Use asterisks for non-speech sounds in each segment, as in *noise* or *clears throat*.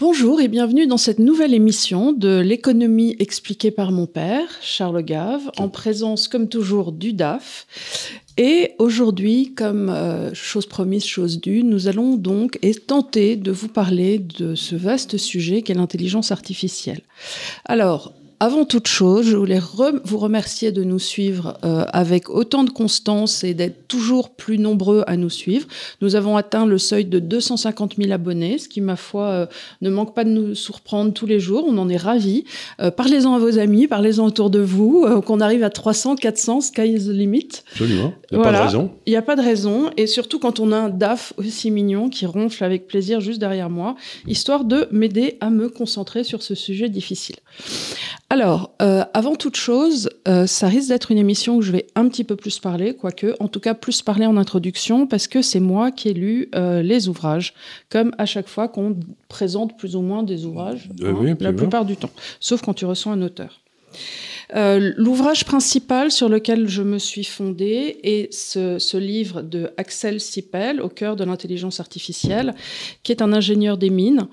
Bonjour et bienvenue dans cette nouvelle émission de l'économie expliquée par mon père, Charles Gave, en présence comme toujours du DAF. Et aujourd'hui, comme euh, chose promise, chose due, nous allons donc tenter de vous parler de ce vaste sujet qu'est l'intelligence artificielle. Alors, avant toute chose, je voulais vous remercier de nous suivre euh, avec autant de constance et d'être toujours plus nombreux à nous suivre. Nous avons atteint le seuil de 250 000 abonnés, ce qui, ma foi, euh, ne manque pas de nous surprendre tous les jours. On en est ravis. Euh, parlez-en à vos amis, parlez-en autour de vous, qu'on arrive à 300, 400, sky is the limit. Absolument. Il n'y a pas de raison. Il n'y a pas de raison. Et surtout quand on a un DAF aussi mignon qui ronfle avec plaisir juste derrière moi, histoire de m'aider à me concentrer sur ce sujet difficile. Alors, euh, avant toute chose, euh, ça risque d'être une émission où je vais un petit peu plus parler, quoique, en tout cas plus parler en introduction, parce que c'est moi qui ai lu euh, les ouvrages, comme à chaque fois qu'on présente plus ou moins des ouvrages, hein, la plupart du temps, sauf quand tu reçois un auteur. Euh, l'ouvrage principal sur lequel je me suis fondée est ce, livre de Axel Sipel, Au cœur de l'intelligence artificielle, qui est un ingénieur des mines,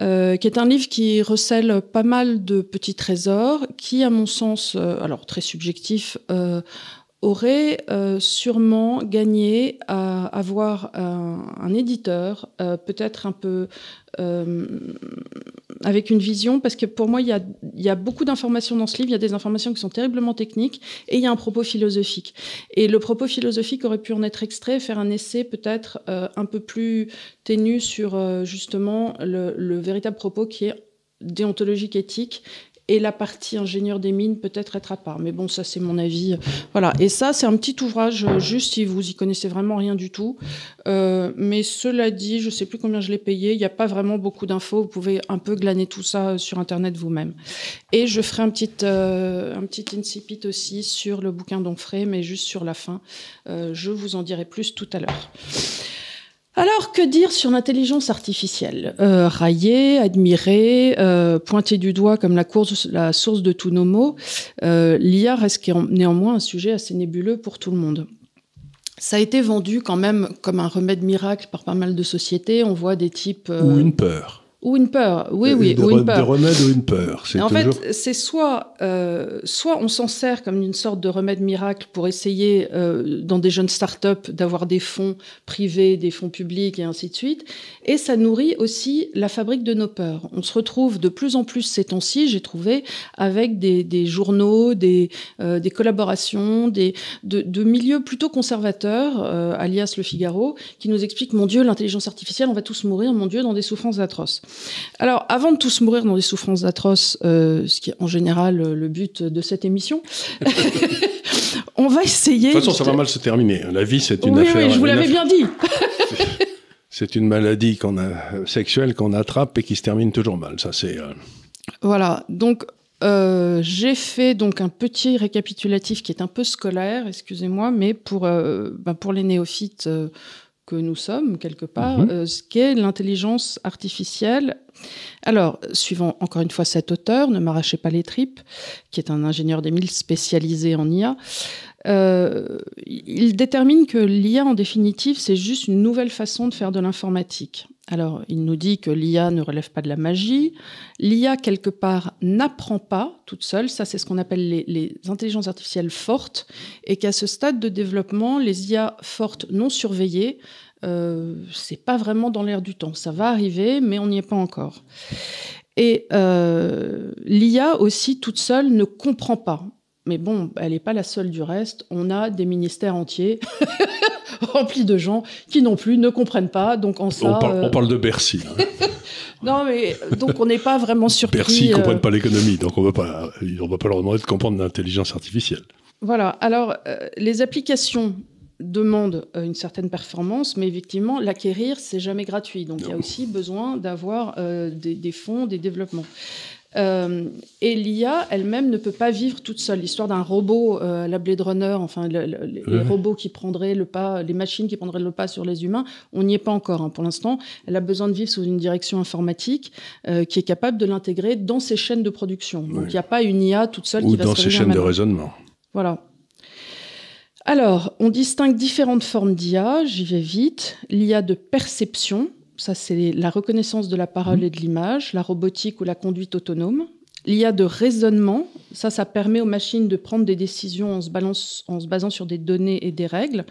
euh, qui est un livre qui recèle pas mal de petits trésors, qui, à mon sens, euh, alors très subjectif, aurait sûrement gagné à avoir un, éditeur peut-être un peu avec une vision, parce que pour moi, il y a, beaucoup d'informations dans ce livre, il y a des informations qui sont terriblement techniques, et il y a un propos philosophique. Et le propos philosophique aurait pu en être extrait, faire un essai peut-être euh, un peu plus ténu sur euh, justement le, le véritable propos qui est déontologique éthique et la partie ingénieur des mines peut-être être à part. Mais bon, ça c'est mon avis. Voilà. Et ça, c'est un petit ouvrage euh, juste si vous y connaissez vraiment rien du tout. Euh, mais cela dit, je sais plus combien je l'ai payé. Il n'y a pas vraiment beaucoup d'infos. Vous pouvez un peu glaner tout ça sur Internet vous-même. Et je ferai un petit, euh, un petit incipit aussi sur le bouquin d'Onfray, mais juste sur la fin. je vous en dirai plus tout à l'heure. Alors, que dire sur l'intelligence artificielle? Euh, Railler, admirer, euh, pointer du doigt comme la, source de tous nos mots, euh, l'IA reste néanmoins un sujet assez nébuleux pour tout le monde. Ça a été vendu quand même comme un remède miracle par pas mal de sociétés. On voit des types... Ou une peur. Ou une peur, oui, oui, ou une peur. Des remèdes ou une peur. En fait, c'est soit, euh, soit on s'en sert comme une sorte de remède miracle pour essayer, euh, dans des jeunes startups, d'avoir des fonds privés, des fonds publics et ainsi de suite. Et ça nourrit aussi la fabrique de nos peurs. On se retrouve de plus en plus ces temps-ci, j'ai trouvé, avec des, des journaux, des, euh, des collaborations, des, de, de, milieux plutôt conservateurs, euh, alias Le Figaro, qui nous expliquent, mon Dieu, l'intelligence artificielle, on va tous mourir, mon Dieu, dans des souffrances atroces. Alors, avant de tous mourir dans des souffrances atroces, euh, ce qui est en général euh, le but de cette émission, *laughs* on va essayer. De toute façon, ça va mal se terminer. La vie, c'est une affaire. Oui, je vous l'avais bien dit. *laughs* c'est une maladie qu'on a, sexuelle qu'on attrape et qui se termine toujours mal. Ça, c'est. Euh, voilà. Donc, j'ai fait donc un petit récapitulatif qui est un peu scolaire, excusez-moi, mais pour, ben, pour les néophytes que nous sommes, quelque part, mhm. euh, ce qu'est l'intelligence artificielle. Alors, suivant encore une fois cet auteur, Ne m'arrachez pas les tripes, qui est un ingénieur des mille spécialisé en IA, euh, il détermine que l'IA, en définitive, c'est juste une nouvelle façon de faire de l'informatique. Alors, il nous dit que l'IA ne relève pas de la magie. L'IA, quelque part, n'apprend pas toute seule. Ça, c'est ce qu'on appelle les, intelligences artificielles fortes. Et qu'à ce stade de développement, les IA fortes non surveillées, euh, c'est pas vraiment dans l'air du temps. Ça va arriver, mais on n'y est pas encore. Et euh, l'IA aussi, toute seule, ne comprend pas. Mais bon, elle n'est pas la seule du reste. On a des ministères entiers *laughs* remplis de gens qui non plus ne comprennent pas. Donc en ça, on, parle, de Bercy. Hein. *laughs* non, mais donc on n'est pas vraiment surpris. Bercy ne comprennent euh, pas l'économie, donc on ne va pas leur demander de comprendre l'intelligence artificielle. Voilà. Alors euh, les applications demandent euh, une certaine performance, mais effectivement, l'acquérir, c'est jamais gratuit. Donc il y a aussi besoin d'avoir des, des, fonds, des développements. Euh, et l'IA elle-même ne peut pas vivre toute seule. L'histoire d'un robot, euh, la Blade Runner, enfin les robots qui prendraient le pas, les machines qui prendraient le pas sur les humains, on n'y est pas encore. Hein. Pour l'instant, elle a besoin de vivre sous une direction informatique euh, qui est capable de l'intégrer dans ses chaînes de production. Donc il n'y a pas une IA toute seule Ou qui va dans ses chaînes de raisonnement. Voilà. Alors, on distingue différentes formes d'IA, j'y vais vite. L'IA de perception, ça c'est la reconnaissance de la parole Mhm. et de l'image, la robotique ou la conduite autonome. L'IA de raisonnement, ça, ça permet aux machines de prendre des décisions en se, balance- en se basant sur des données et des règles.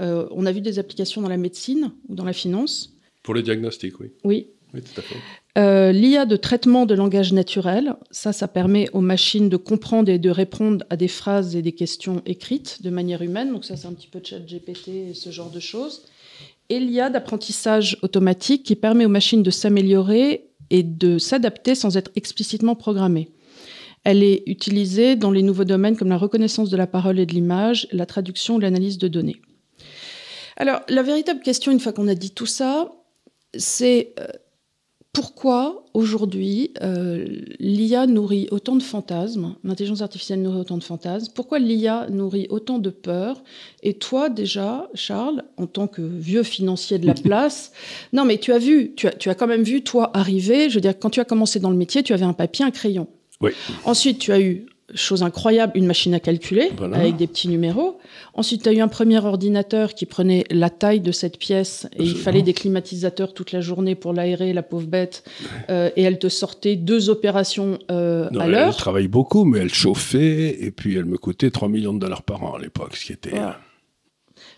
Euh, on a vu des applications dans la médecine ou dans la finance. Pour le diagnostic, oui. Oui, Oui, tout à fait. Euh, L'IA de traitement de langage naturel, ça, ça permet aux machines de comprendre et de répondre à des phrases et des questions écrites de manière humaine. Donc ça, c'est un petit peu chat GPT et ce genre de choses. Et l'IA d'apprentissage automatique qui permet aux machines de s'améliorer et de s'adapter sans être explicitement programmées. Elle est utilisée dans les nouveaux domaines comme la reconnaissance de la parole et de l'image, la traduction ou l'analyse de données. Alors, la véritable question, une fois qu'on a dit tout ça, c'est euh, pourquoi aujourd'hui euh, l'IA nourrit autant de fantasmes, l'intelligence artificielle nourrit autant de fantasmes, pourquoi l'IA nourrit autant de peur Et toi déjà, Charles, en tant que vieux financier de la place, non mais tu as vu, tu as, tu as quand même vu toi arriver, je veux dire, quand tu as commencé dans le métier, tu avais un papier, un crayon. Oui. Ensuite, tu as eu, chose incroyable, une machine à calculer Voilà. avec des petits numéros. Ensuite, tu as eu un premier ordinateur qui prenait la taille de cette pièce et il fallait des climatisateurs toute la journée pour l'aérer, la pauvre bête. Euh, et elle te sortait deux opérations euh, Non, à elle, l'heure. travaille beaucoup, mais elle chauffait, et puis elle me coûtait 3 millions de dollars par an à l'époque, ce qui était... Voilà.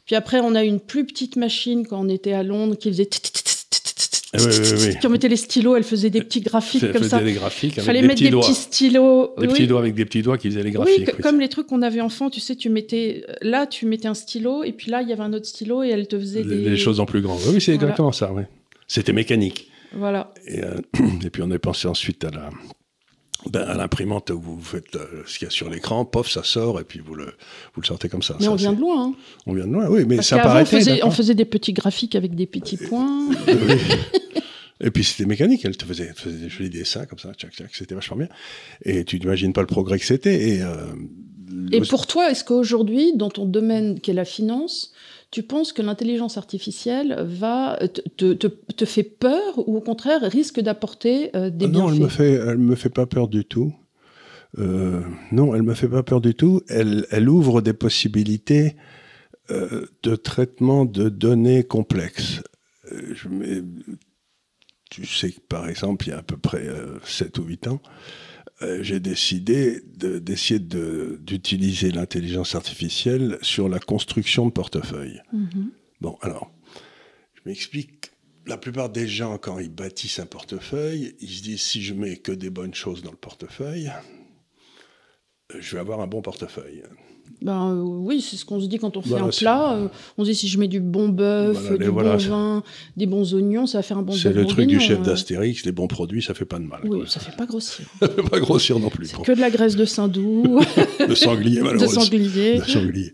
Puis après, on a eu une plus petite machine quand on était à Londres qui faisait oui, oui, oui. qui remettait les stylos, elle faisait des petits graphiques Elle comme ça. des graphiques Il fallait des mettre petits des doigts. petits stylos. Des petits doigts avec des petits doigts qui faisaient les graphiques. que- comme les trucs qu'on avait enfant, tu sais, tu mettais là, tu mettais un stylo et puis là, il y avait un autre stylo et elle te faisait des choses en plus grand. Oui, c'est Voilà. exactement ça. oui. C'était mécanique. Voilà. Et, euh, *clears throat* et puis on est pensé ensuite à la ben, à l'imprimante vous faites euh, ce qu'il y a sur l'écran, pof, ça sort et puis vous le vous le sortez comme ça. Mais Ça, on vient de loin. hein. on vient de loin. Oui, mais Parce ça on paraît faisait, on faisait des petits graphiques avec des petits points. *laughs* Et puis c'était mécanique, elle te faisait, te faisait des jolis dessins comme ça, tchac, tchac, c'était vachement bien. Et tu n'imagines pas le progrès que c'était. Et, euh, Et le- pour toi, est-ce qu'aujourd'hui, dans ton domaine qui est la finance, tu penses que l'intelligence artificielle va te, te, te, te fait peur ou au contraire risque d'apporter euh, des Ah non, elle bienfaits? me fait, elle me fait pas peur du tout. Euh, non, elle me fait pas peur du tout. Elle, elle ouvre des possibilités euh, de traitement de données complexes. Euh, je mets- tu sais que par exemple, il y a à peu près euh, 7 ou 8 ans, euh, j'ai décidé de- d'essayer de- d'utiliser l'intelligence artificielle sur la construction de portefeuilles. Mhm. Bon, alors, je m'explique. La plupart des gens, quand ils bâtissent un portefeuille, ils se disent si je mets que des bonnes choses dans le portefeuille, euh, je vais avoir un bon portefeuille. Ben, euh, oui, c'est ce qu'on se dit quand on fait Voilà, un plat. euh, on se dit si je mets du bon bœuf, Voilà, du voilà, bon vin, des bons oignons, ça va faire un bon C'est le truc du chef euh. d'Astérix, les bons produits, ça fait pas de mal. Oui, quoi. ça fait pas grossir. *laughs* Ça fait pas grossir non plus. C'est Bon, que de la graisse de saindoux, Le *laughs* sanglier, de malheureusement. sanglier. de sanglier.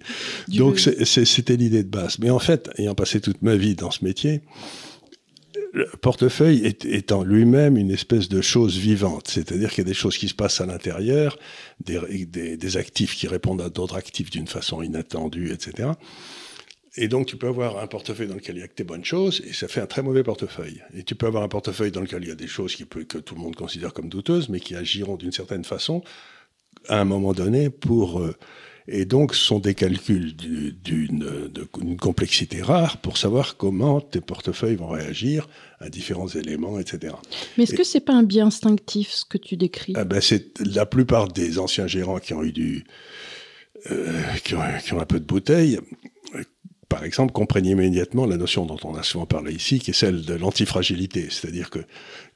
du- Donc c'était l'idée de base. Mais en fait, ayant passé toute ma vie dans ce métier, le portefeuille est, en lui-même une espèce de chose vivante. C'est-à-dire qu'il y a des choses qui se passent à l'intérieur, des, des- des actifs qui répondent à d'autres actifs d'une façon inattendue, etc. Et donc tu peux avoir un portefeuille dans lequel il y a que tes bonnes choses, et ça fait un très mauvais portefeuille. Et tu peux avoir un portefeuille dans lequel il y a des choses qui peut, que tout le monde considère comme douteuses, mais qui agiront d'une certaine façon à un moment donné pour... euh, et donc, ce sont des calculs du- d'une complexité rare pour savoir comment tes portefeuilles vont réagir à différents éléments, etc. Mais est-ce que c'est pas un biais instinctif ce que tu décris? Ah ben, c'est la plupart des anciens gérants qui ont eu du, euh, qui, ont, qui ont un peu de bouteille, par exemple, comprennent immédiatement la notion dont on a souvent parlé ici, qui est celle de l'antifragilité. C'est-à-dire que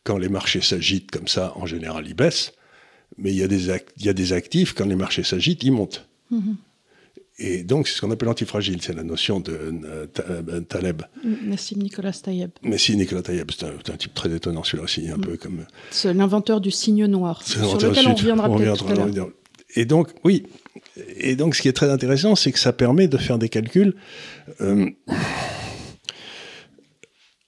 quand les marchés s'agitent comme ça, en général, ils baissent, mais il y a des actifs, quand les marchés s'agitent, ils montent. Et donc, c'est ce qu'on appelle antifragile, c'est la notion de euh, Ta- Taleb. Nassim Nicolas Tayeb. Si, Nicolas Taleb, c'est un, type très étonnant, celui-là aussi, un peu comme... C'est l'inventeur du signe noir, C'est sur lequel on reviendra on peut-être tout à l'heure. Et donc, oui. Et donc, ce qui est très intéressant, c'est que ça permet de faire des calculs euh,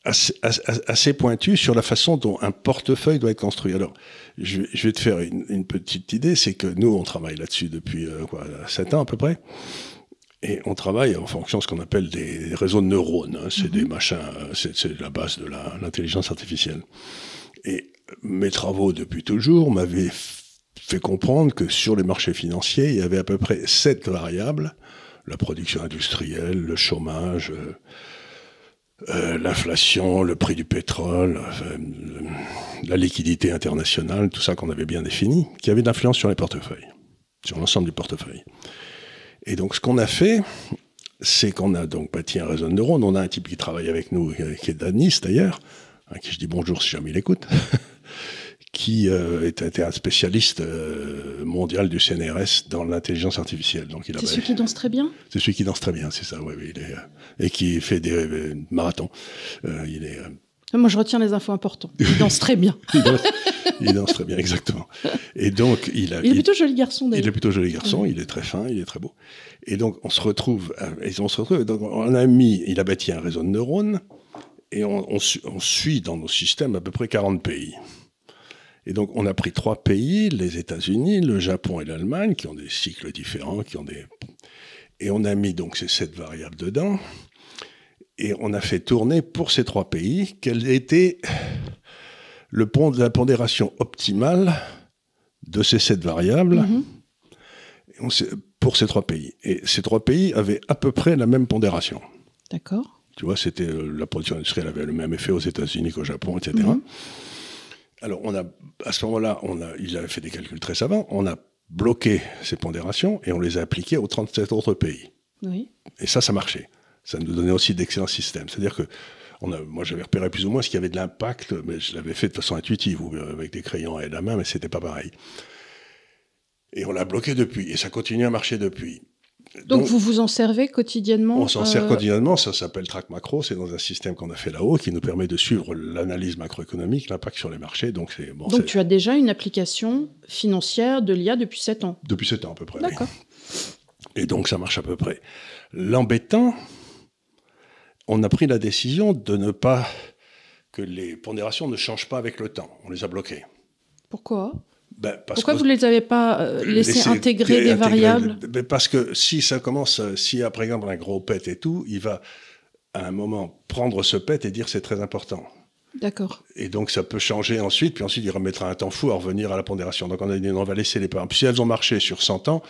assez, assez- pointus sur la façon dont un portefeuille doit être construit. Alors, je, vais- je vais te faire une, une petite idée, c'est que nous, on travaille là-dessus depuis euh, quoi, 7 ans à peu près. Et on travaille en fonction de ce qu'on appelle des réseaux de neurones. hein. C'est des machins, euh, c'est la base de l'intelligence artificielle. Et mes travaux depuis toujours m'avaient fait comprendre que sur les marchés financiers, il y avait à peu près sept variables la production industrielle, le chômage, euh, euh, l'inflation, le prix du pétrole, la liquidité internationale, tout ça qu'on avait bien défini, qui avait d'influence sur les portefeuilles, sur l'ensemble du portefeuille. Et donc ce qu'on a fait, c'est qu'on a donc bâti un réseau de neurones. On a un type qui travaille avec nous, euh, qui est Danis d'ailleurs, à qui je dis bonjour si jamais il écoute, *laughs* qui euh, était un spécialiste euh, mondial du CNRS dans l'intelligence artificielle. Donc il C'est celui qui danse très bien? C'est celui qui danse très bien, c'est ça, oui. il est, et qui fait des marathons. il est moi, je retiens les infos importantes. Il danse très bien. *laughs* il, danse, très bien, exactement. Et donc, il a. Il est plutôt joli garçon, d'ailleurs. Il est plutôt joli garçon. Il est très fin. Il est très beau. Et donc, on se retrouve. Euh, et on se retrouve. Donc, on a mis. Il a bâti un réseau de neurones. Et on, on, suit dans nos systèmes à peu près 40 pays. Et donc, on a pris trois pays, les États-Unis, le Japon et l'Allemagne, qui ont des cycles différents, qui ont des. Et on a mis donc ces sept variables dedans et on a fait tourner pour ces trois pays quel était le pont de la pondération optimale de ces sept variables mm-hmm. pour ces trois pays. Et ces trois pays avaient à peu près la même pondération. D'accord. Tu vois, c'était euh, la production industrielle avait le même effet aux États-Unis qu'au Japon, etc. Alors, on a, à ce moment-là, on a, ils avaient fait des calculs très savants. On a bloqué ces pondérations et on les a appliquées aux 37 autres pays. Oui. Et ça, ça marchait ça nous donnait aussi d'excellents systèmes. C'est-à-dire que on a, moi, j'avais repéré plus ou moins ce qui avait de l'impact, mais je l'avais fait de façon intuitive, ou euh, avec des crayons et la main, mais c'était pas pareil. Et on l'a bloqué depuis, et ça continue à marcher depuis. Donc, vous vous en servez quotidiennement On s'en sert euh, quotidiennement, ça s'appelle Track Macro, c'est dans un système qu'on a fait là-haut qui nous permet de suivre l'analyse macroéconomique, l'impact sur les marchés. Donc, c'est, bon, donc tu as déjà une application financière de l'IA depuis 7 ans Depuis 7 ans à peu près. D'accord. Et donc ça marche à peu près. L'embêtant, on a pris la décision de ne pas que les pondérations ne changent pas avec le temps. On les a bloquées. Pourquoi? Ben, Pourquoi vous ne les avez pas euh, laissés intégrer des variables ben, Parce que si ça commence, euh, s'il y a par exemple un gros pet et tout, il va à un moment prendre ce pet et dire c'est très important. D'accord. Et donc ça peut changer ensuite, puis ensuite il remettra un temps fou à revenir à la pondération. Donc on a dit on va laisser les parts. Puis si elles ont marché sur 100 ans,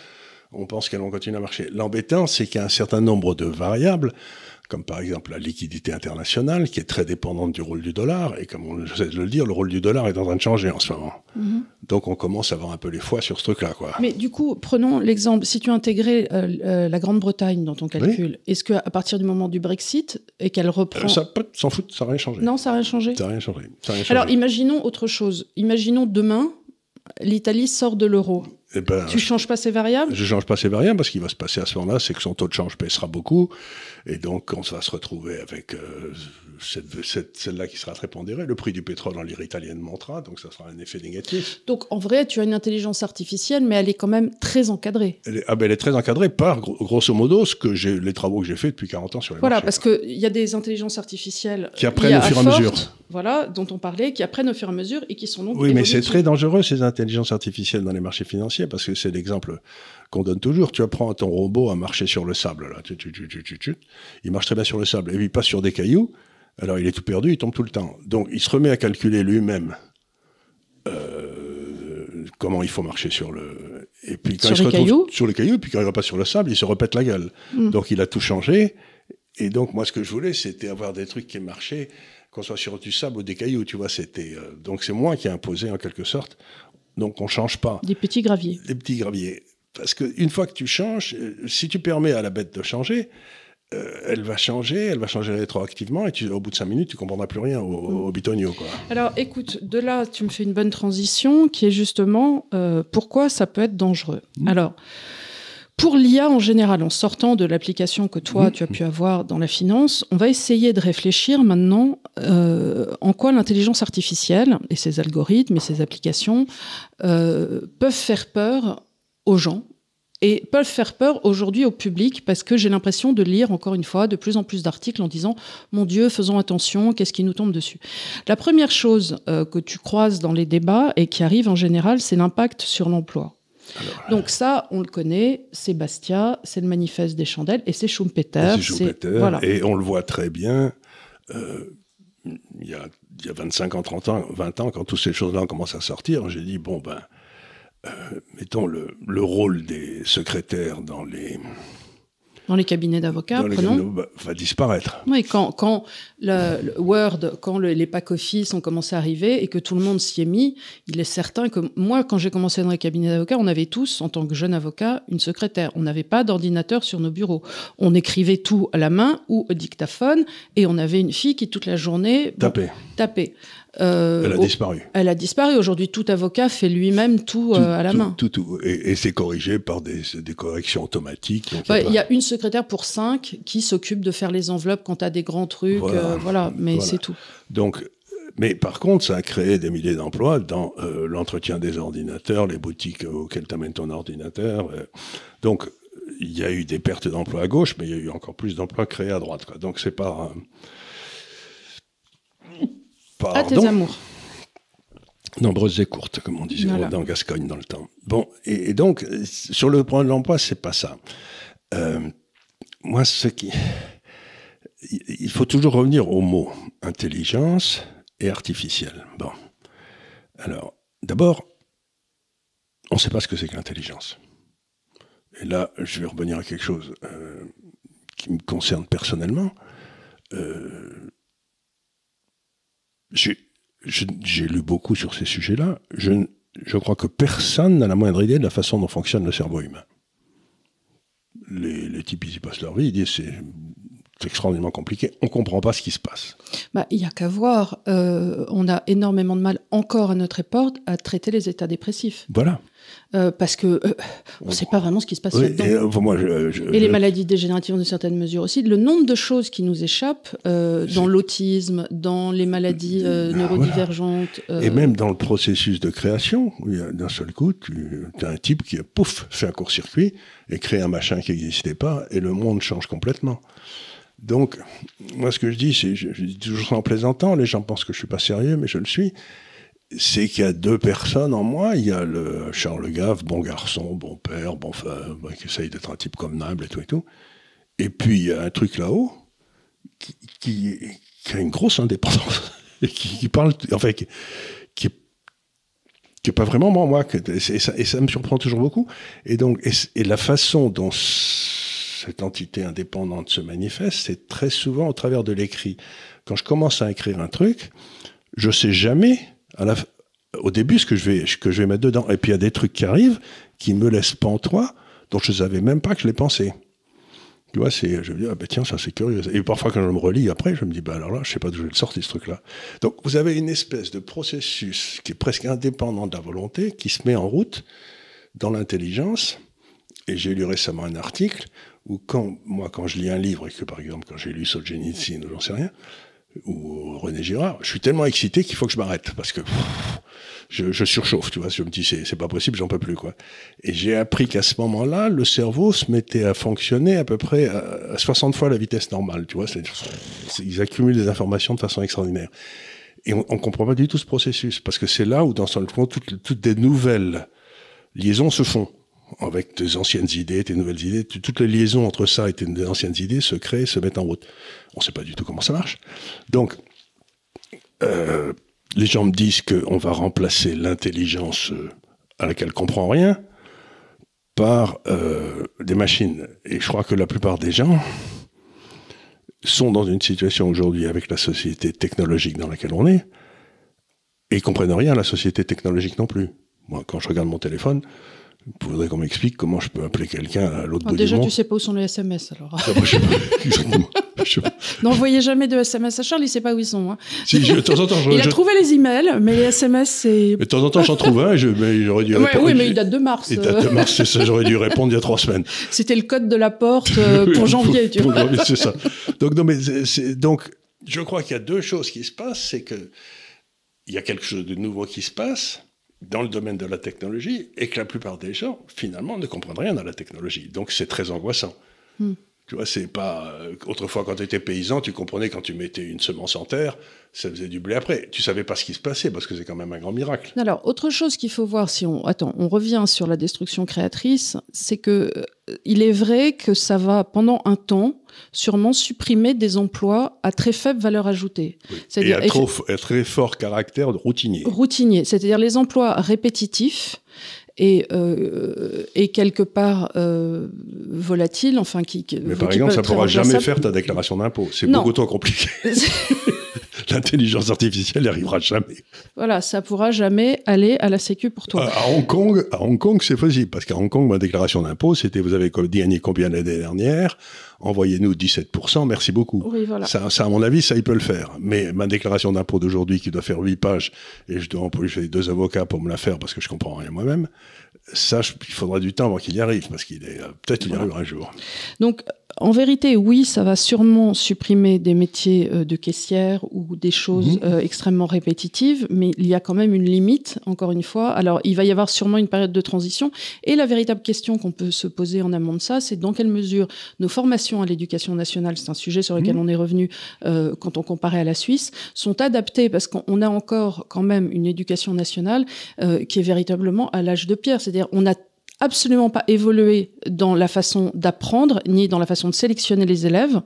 on pense qu'elles vont continuer à marcher. L'embêtant, c'est qu'il y a un certain nombre de variables comme par exemple la liquidité internationale, qui est très dépendante du rôle du dollar, et comme on sait de le dire, le rôle du dollar est en train de changer en ce moment. Mhm. Donc on commence à avoir un peu les foies sur ce truc-là. Quoi. Mais du coup, prenons l'exemple, si tu intégrais euh, euh, la Grande-Bretagne dans ton calcul, est-ce qu'à partir du moment du Brexit, et qu'elle reprend... ça s'en fout, ça n'a rien changé. Non, ça n'a rien changé Ça n'a rien changé. Alors imaginons autre chose. Imaginons demain, l'Italie sort de l'euro. Eh ben, tu changes pas ces variables? Je change pas ces variables parce qu'il va se passer à ce moment-là, c'est que son taux de change baissera beaucoup. Et donc, on va se retrouver avec euh, cette, celle-là qui sera très pondérée. Le prix du pétrole en lire italienne montera, donc ça sera un effet négatif. Donc, en vrai, tu as une intelligence artificielle, mais elle est quand même très encadrée. Elle est, ah ben, elle est très encadrée par, grosso modo, ce que les travaux que j'ai faits depuis 40 ans sur les Voilà, parce qu'il y a des intelligences artificielles qui apprennent au fur et à mesure. Voilà, dont on parlait, qui apprennent au fur et à mesure et qui sont donc. Oui, mais c'est très dangereux, ces intelligences artificielles dans les marchés financiers, parce que c'est l'exemple qu'on donne toujours. Tu apprends à ton robot à marcher sur le sable. Là. Il marche très bien sur le sable. Et il passe sur des cailloux. Alors il est tout perdu, il tombe tout le temps. Donc il se remet à calculer lui-même euh, comment il faut marcher sur le. Et puis quand sur il se retrouve cailloux sur les cailloux, puis quand il repasse sur le sable, il se répète la gueule. Hmm. Donc il a tout changé. Et donc moi ce que je voulais, c'était avoir des trucs qui marchaient, qu'on soit sur du sable ou des cailloux. Tu vois, c'était. Euh, donc c'est moi qui ai imposé en quelque sorte. Donc on change pas. Des petits graviers. Des petits graviers. Parce qu'une fois que tu changes, euh, si tu permets à la bête de changer, euh, elle va changer, elle va changer rétroactivement, et tu, au bout de cinq minutes, tu comprendras plus rien au, au bitonio. Quoi. Alors, écoute, de là, tu me fais une bonne transition, qui est justement euh, pourquoi ça peut être dangereux. Mmh. Alors, pour l'IA en général, en sortant de l'application que toi, mmh. tu as pu avoir dans la finance, on va essayer de réfléchir maintenant en quoi l'intelligence artificielle et ses algorithmes et ses applications peuvent faire peur aux gens et peuvent faire peur aujourd'hui au public parce que j'ai l'impression de lire encore une fois de plus en plus d'articles en disant mon Dieu, faisons attention, qu'est-ce qui nous tombe dessus? La première chose euh, que tu croises dans les débats et qui arrive en général, c'est l'impact sur l'emploi. Donc ça, on le connaît, c'est Bastia, c'est le manifeste des chandelles et c'est Schumpeter. Et on le voit très bien. Euh, il, y a, il y a 25 ans, 30 ans, 20 ans, quand toutes ces choses-là ont commencé à sortir, j'ai dit, bon, ben, euh, mettons, le, rôle des secrétaires dans les, Dans les cabinets d'avocats, prenons. Bah, va disparaître. Oui, quand, quand le, Word, quand les pack office ont commencé à arriver et que tout le monde s'y est mis, il est certain que moi, quand j'ai commencé dans les cabinets d'avocats, on avait tous, en tant que jeune avocat, une secrétaire. On n'avait pas d'ordinateur sur nos bureaux. On écrivait tout à la main ou au dictaphone et on avait une fille qui, toute la journée, tapait. tapait. Euh, elle a disparu. Elle a disparu. Aujourd'hui, tout avocat fait lui-même tout, euh, à la main. Tout, tout. Et, c'est corrigé par des, des corrections automatiques. Il y a une secrétaire pour cinq qui s'occupe de faire les enveloppes quand tu as des grands trucs. Voilà, euh, mais c'est tout. Donc, mais par contre, ça a créé des milliers d'emplois dans l'entretien des ordinateurs, les boutiques auxquelles tu amènes ton ordinateur. donc, il y a eu des pertes d'emplois à gauche, mais il y a eu encore plus d'emplois créés à droite. Quoi. Donc, c'est pas à tes amours. Nombreuses et courtes, comme on disait dans Gascogne dans le temps. Bon, et, donc, sur le point de l'emploi, c'est pas ça. Euh, moi, ce qui. Il faut toujours revenir au mot intelligence et artificielle. Bon. Alors, d'abord, on ne sait pas ce que c'est que l'intelligence. Et là, je vais revenir à quelque chose euh, qui me concerne personnellement. Euh, j'ai lu beaucoup sur ces sujets-là. Je, je, crois que personne n'a la moindre idée de la façon dont fonctionne le cerveau humain. Les, les types, ils y passent leur vie, ils disent c'est extraordinairement compliqué, on ne comprend pas ce qui se passe. Bah, il n'y a qu'à voir, euh, on a énormément de mal encore à notre époque à traiter les états dépressifs. Voilà. Euh, parce que euh, on ne sait pas vraiment ce qui se passe là-dedans. Et, les maladies dégénératives, dans certaines mesures aussi. Le nombre de choses qui nous échappent dans l'autisme, dans les maladies neurodivergentes. Et même dans le processus de création, où d'un seul coup, tu as un type qui, pouf, fait un court-circuit et crée un machin qui n'existait pas, et le monde change complètement. Donc, moi, ce que je dis, c'est, je, dis toujours en plaisantant, les gens pensent que je suis pas sérieux, mais je le suis. C'est qu'il y a deux personnes en moi. Il y a le Charles Gave, bon garçon, bon père, bon, enfin, qui essaye d'être un type convenable et tout et tout. Et puis, il y a un truc là-haut qui, a une grosse indépendance *laughs* qui, parle, enfin, qui, qui est pas vraiment moi, ça, et, ça, me surprend toujours beaucoup. Et donc, et la façon dont cette entité indépendante se manifeste, c'est très souvent au travers de l'écrit. Quand je commence à écrire un truc, je sais jamais au début ce que je vais, que je vais mettre dedans. Et puis il y a des trucs qui arrivent qui me laissent pantois, dont je ne savais même pas que je les pensais. Tu vois, c'est, je me dis, ah ben tiens, ça c'est curieux. Et parfois, quand je me relis après, je me dis, bah alors là, je sais pas d'où je vais le sortir, ce truc-là. Donc, vous avez une espèce de processus qui est presque indépendant de la volonté, qui se met en route dans l'intelligence. Et j'ai lu récemment un article ou quand, moi, quand je lis un livre, et que par exemple, quand j'ai lu Solzhenitsyn, ou j'en sais rien, ou René Girard, je suis tellement excité qu'il faut que je m'arrête, parce que je, je, surchauffe, tu vois, je me dis, c'est pas possible, j'en peux plus, quoi. Et j'ai appris qu'à ce moment-là, le cerveau se mettait à fonctionner à peu près à, 60 fois la vitesse normale, tu vois, ils accumulent des informations de façon extraordinaire. Et on, on comprend pas du tout ce processus, parce que c'est là où, dans le fond, toutes, toutes des nouvelles liaisons se font avec des anciennes idées, des nouvelles idées, toutes les liaisons entre ça et des anciennes idées se créent, se mettent en route. On ne sait pas du tout comment ça marche. Donc, euh, les gens me disent qu'on va remplacer l'intelligence euh, à laquelle comprend rien par euh, des machines. Et je crois que la plupart des gens sont dans une situation aujourd'hui avec la société technologique dans laquelle on est et comprennent rien à la société technologique non plus. Moi, quand je regarde mon téléphone, vous voudrez qu'on m'explique comment je peux appeler quelqu'un à l'autre bout du Déjà, tu sais pas où sont les SMS, alors. Ah, *laughs* *laughs* N'envoyez jamais de SMS à Charles, il sait pas où ils sont. Hein. Si, de temps en temps, *laughs* il a trouvé les emails, mais les SMS, c'est... De temps en temps, j'en trouve un, je, mais j'aurais dû répondre. oui, mais il date de mars. Il date de mars, c'est ça, j'aurais dû répondre il y a trois semaines. C'était le code de la porte euh, pour janvier, tu vois. c'est ça. Donc, non, mais donc, je crois qu'il y a deux choses qui se passent, c'est que il y a quelque chose de nouveau qui se passe, dans le domaine de la technologie et que la plupart des gens, finalement, ne comprennent rien à la technologie. Donc c'est très angoissant. Hmm. Tu vois, c'est pas. Euh, autrefois, quand tu étais paysan, tu comprenais quand tu mettais une semence en terre, ça faisait du blé après. Tu savais pas ce qui se passait parce que c'est quand même un grand miracle. Alors, autre chose qu'il faut voir, si on. Attends, on revient sur la destruction créatrice, c'est que euh, il est vrai que ça va, pendant un temps, sûrement supprimer des emplois à très faible valeur ajoutée. C'est-à-dire. Et à, trop, très fort caractère de routinier. Routinier, c'est-à-dire les emplois répétitifs est, est quelque part volatile, enfin qui. Mais par exemple, ça ne pourra jamais faire ta déclaration d'impôt. C'est beaucoup trop compliqué. *laughs* *laughs* L'intelligence artificielle n'y arrivera jamais. Voilà, ça pourra jamais aller à la Sécu pour toi. À, Hong Kong, à Hong Kong, c'est possible parce qu'à Hong Kong, ma déclaration d'impôt, c'était vous avez gagné combien l'année dernière? Envoyez-nous 17%, merci beaucoup. Oui, voilà. ça, ça, à mon avis, ça, il peut le faire. Mais ma déclaration d'impôt d'aujourd'hui, qui doit faire 8 pages, et je dois employer deux avocats pour me la faire parce que je comprends rien moi-même, ça, il faudra du temps avant qu'il y arrive, parce qu'il est peut-être qu'il y arrivera un jour. Donc, en vérité, oui, ça va sûrement supprimer des métiers euh, de caissière ou des choses mhm. euh, extrêmement répétitives, mais il y a quand même une limite, encore une fois. Alors, il va y avoir sûrement une période de transition. Et la véritable question qu'on peut se poser en amont de ça, c'est dans quelle mesure nos formations à l'éducation nationale, c'est un sujet sur lequel mhm. on est revenu euh, quand on comparait à la Suisse, sont adaptées parce qu'on a encore quand même une éducation nationale qui est véritablement à l'âge de pierre. C'est-à-dire, on a absolument pas évolué dans la façon d'apprendre ni dans la façon de sélectionner les élèves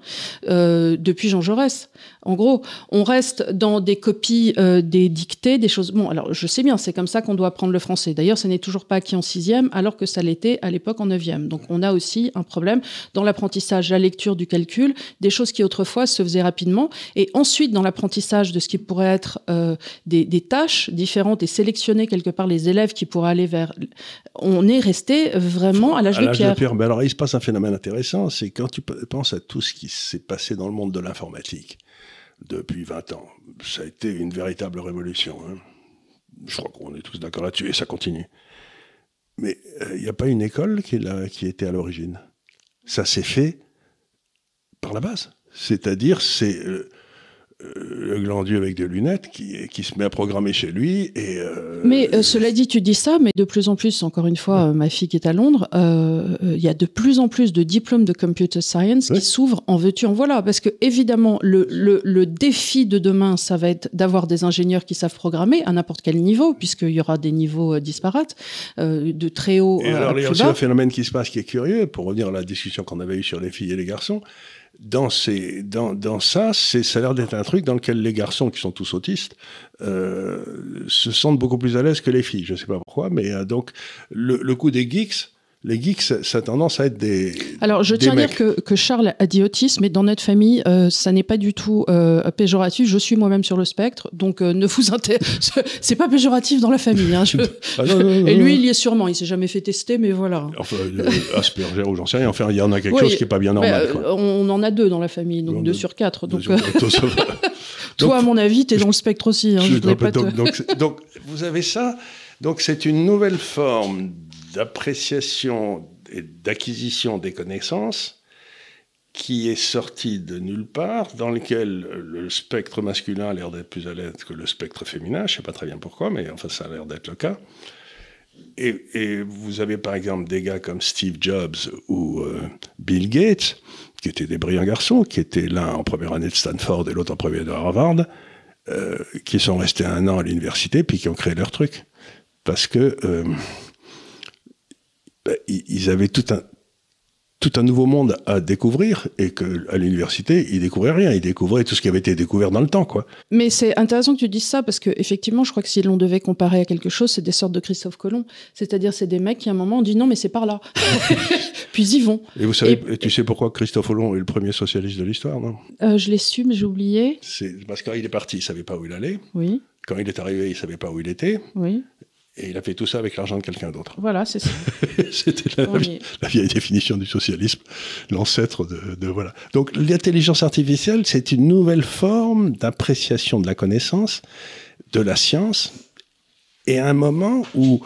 euh, depuis Jean Jaurès. En gros, on reste dans des copies euh, des dictées, des choses. Bon, alors je sais bien, c'est comme ça qu'on doit apprendre le français. D'ailleurs, ce n'est toujours pas acquis en sixième, alors que ça l'était à l'époque en neuvième. Donc, on a aussi un problème dans l'apprentissage, la lecture, du calcul, des choses qui autrefois se faisaient rapidement, et ensuite dans l'apprentissage de ce qui pourrait être euh, des, des, tâches différentes et sélectionner quelque part les élèves qui pourraient aller vers. On est resté vraiment à l'âge de, pierre. de pierre. Mais alors, il se passe un phénomène intéressant, c'est quand tu penses à tout ce qui s'est passé dans le monde de l'informatique depuis 20 ans. Ça a été une véritable révolution. Hein. Je crois qu'on est tous d'accord là-dessus et ça continue. Mais euh, il n'y a pas une école qui, qui était à l'origine? Ça s'est fait par la base. C'est-à-dire, c'est euh, le glandier avec des lunettes qui, qui se met à programmer chez lui. Et, euh, mais euh, cela dit, tu dis ça, mais de plus en plus, encore une fois, euh, ma fille qui est à Londres, il y a de plus en plus de diplômes de computer science qui s'ouvrent en veux-tu, en voilà. Parce que évidemment, le, le, le, défi de demain, ça va être d'avoir des ingénieurs qui savent programmer à n'importe quel niveau, puisqu'il y aura des niveaux disparates, de très haut. Et alors, il y a aussi un phénomène qui se passe qui est curieux, pour revenir à la discussion qu'on avait eue sur les filles et les garçons dans, ces, dans, dans ça, ça a l'air d'être un truc dans lequel les garçons, qui sont tous autistes, euh, se sentent beaucoup plus à l'aise que les filles. Je ne sais pas pourquoi, mais euh, donc le, le coup des geeks, les geeks, ça, a tendance à être des. Alors, je tiens à dire que, que, Charles a dit autisme, mais dans notre famille, euh, ça n'est pas du tout euh, péjoratif. Je suis moi-même sur le spectre, donc euh, ne vous intéressez. *laughs* C'est pas péjoratif dans la famille. Hein, ah, *laughs* Et lui, il y est sûrement. Il s'est jamais fait tester, mais voilà. Enfin, Asperger ou j'en sais rien. Enfin, il y en a quelque chose qui est pas bien normal. on en a deux dans la famille, donc deux, sur quatre. Donc, *laughs* Toi, à mon avis, tu es dans le spectre aussi. Hein, donc, donc, vous avez ça. Donc, c'est une nouvelle forme d'appréciation et d'acquisition des connaissances qui est sorti de nulle part, dans lequel le spectre masculin a l'air d'être plus à l'aise que le spectre féminin. Je ne sais pas très bien pourquoi, mais enfin ça a l'air d'être le cas. Et, vous avez par exemple des gars comme Steve Jobs ou euh, Bill Gates, qui étaient des brillants garçons, qui étaient l'un en première année de Stanford et l'autre en première de Harvard, euh, qui sont restés un an à l'université puis qui ont créé leur truc. Parce que euh, ils avaient tout un, tout un nouveau monde à découvrir et qu'à l'université, ils découvraient rien. Ils découvraient tout ce qui avait été découvert dans le temps, quoi. Mais c'est intéressant que tu dises ça parce que effectivement, je crois que si l'on devait comparer à quelque chose, c'est des sortes de Christophe Colomb. C'est-à-dire, c'est des mecs qui à un moment ont dit non, mais c'est par là. *laughs* Puis ils vont. Et vous savez, tu sais pourquoi Christophe Colomb est le premier socialiste de l'histoire, non? Euh, Je l'ai su, mais j'ai oublié. C'est parce qu'il est parti, il savait pas où il allait. Oui. Quand il est arrivé, il savait pas où il était. Oui. Et il a fait tout ça avec l'argent de quelqu'un d'autre. *laughs* Voilà, c'est ça. *laughs* C'était la, vieille définition du socialisme, l'ancêtre de, de, Voilà. Donc l'intelligence artificielle, c'est une nouvelle forme d'appréciation de la connaissance, de la science, et à un moment où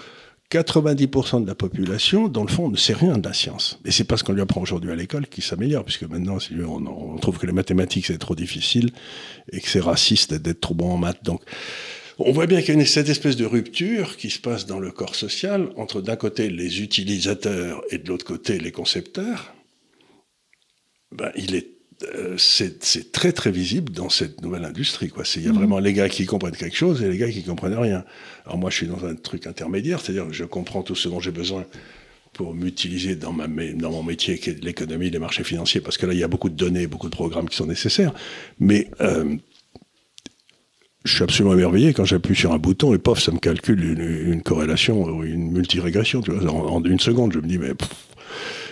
90% de la population, dans le fond, ne sait rien de la science. Et c'est pas ce qu'on lui apprend aujourd'hui à l'école qui s'améliore, puisque maintenant, on, on trouve que les mathématiques, c'est trop difficile, et que c'est raciste d'être trop bon en maths. Donc, on voit bien qu'il y a cette espèce de rupture qui se passe dans le corps social entre d'un côté les utilisateurs et de l'autre côté les concepteurs. Ben, il est euh, c'est très très visible dans cette nouvelle industrie. Quoi. Il y a mhm. vraiment les gars qui comprennent quelque chose et les gars qui comprennent rien. Alors moi, je suis dans un truc intermédiaire, c'est-à-dire que je comprends tout ce dont j'ai besoin pour m'utiliser dans, ma, dans mon métier qui est l'économie, les marchés financiers, parce que là, il y a beaucoup de données, beaucoup de programmes qui sont nécessaires. Mais euh, je suis absolument émerveillé quand j'appuie sur un bouton et pof, ça me calcule une, corrélation ou une multirégression, tu vois, en, une seconde. Je me dis, mais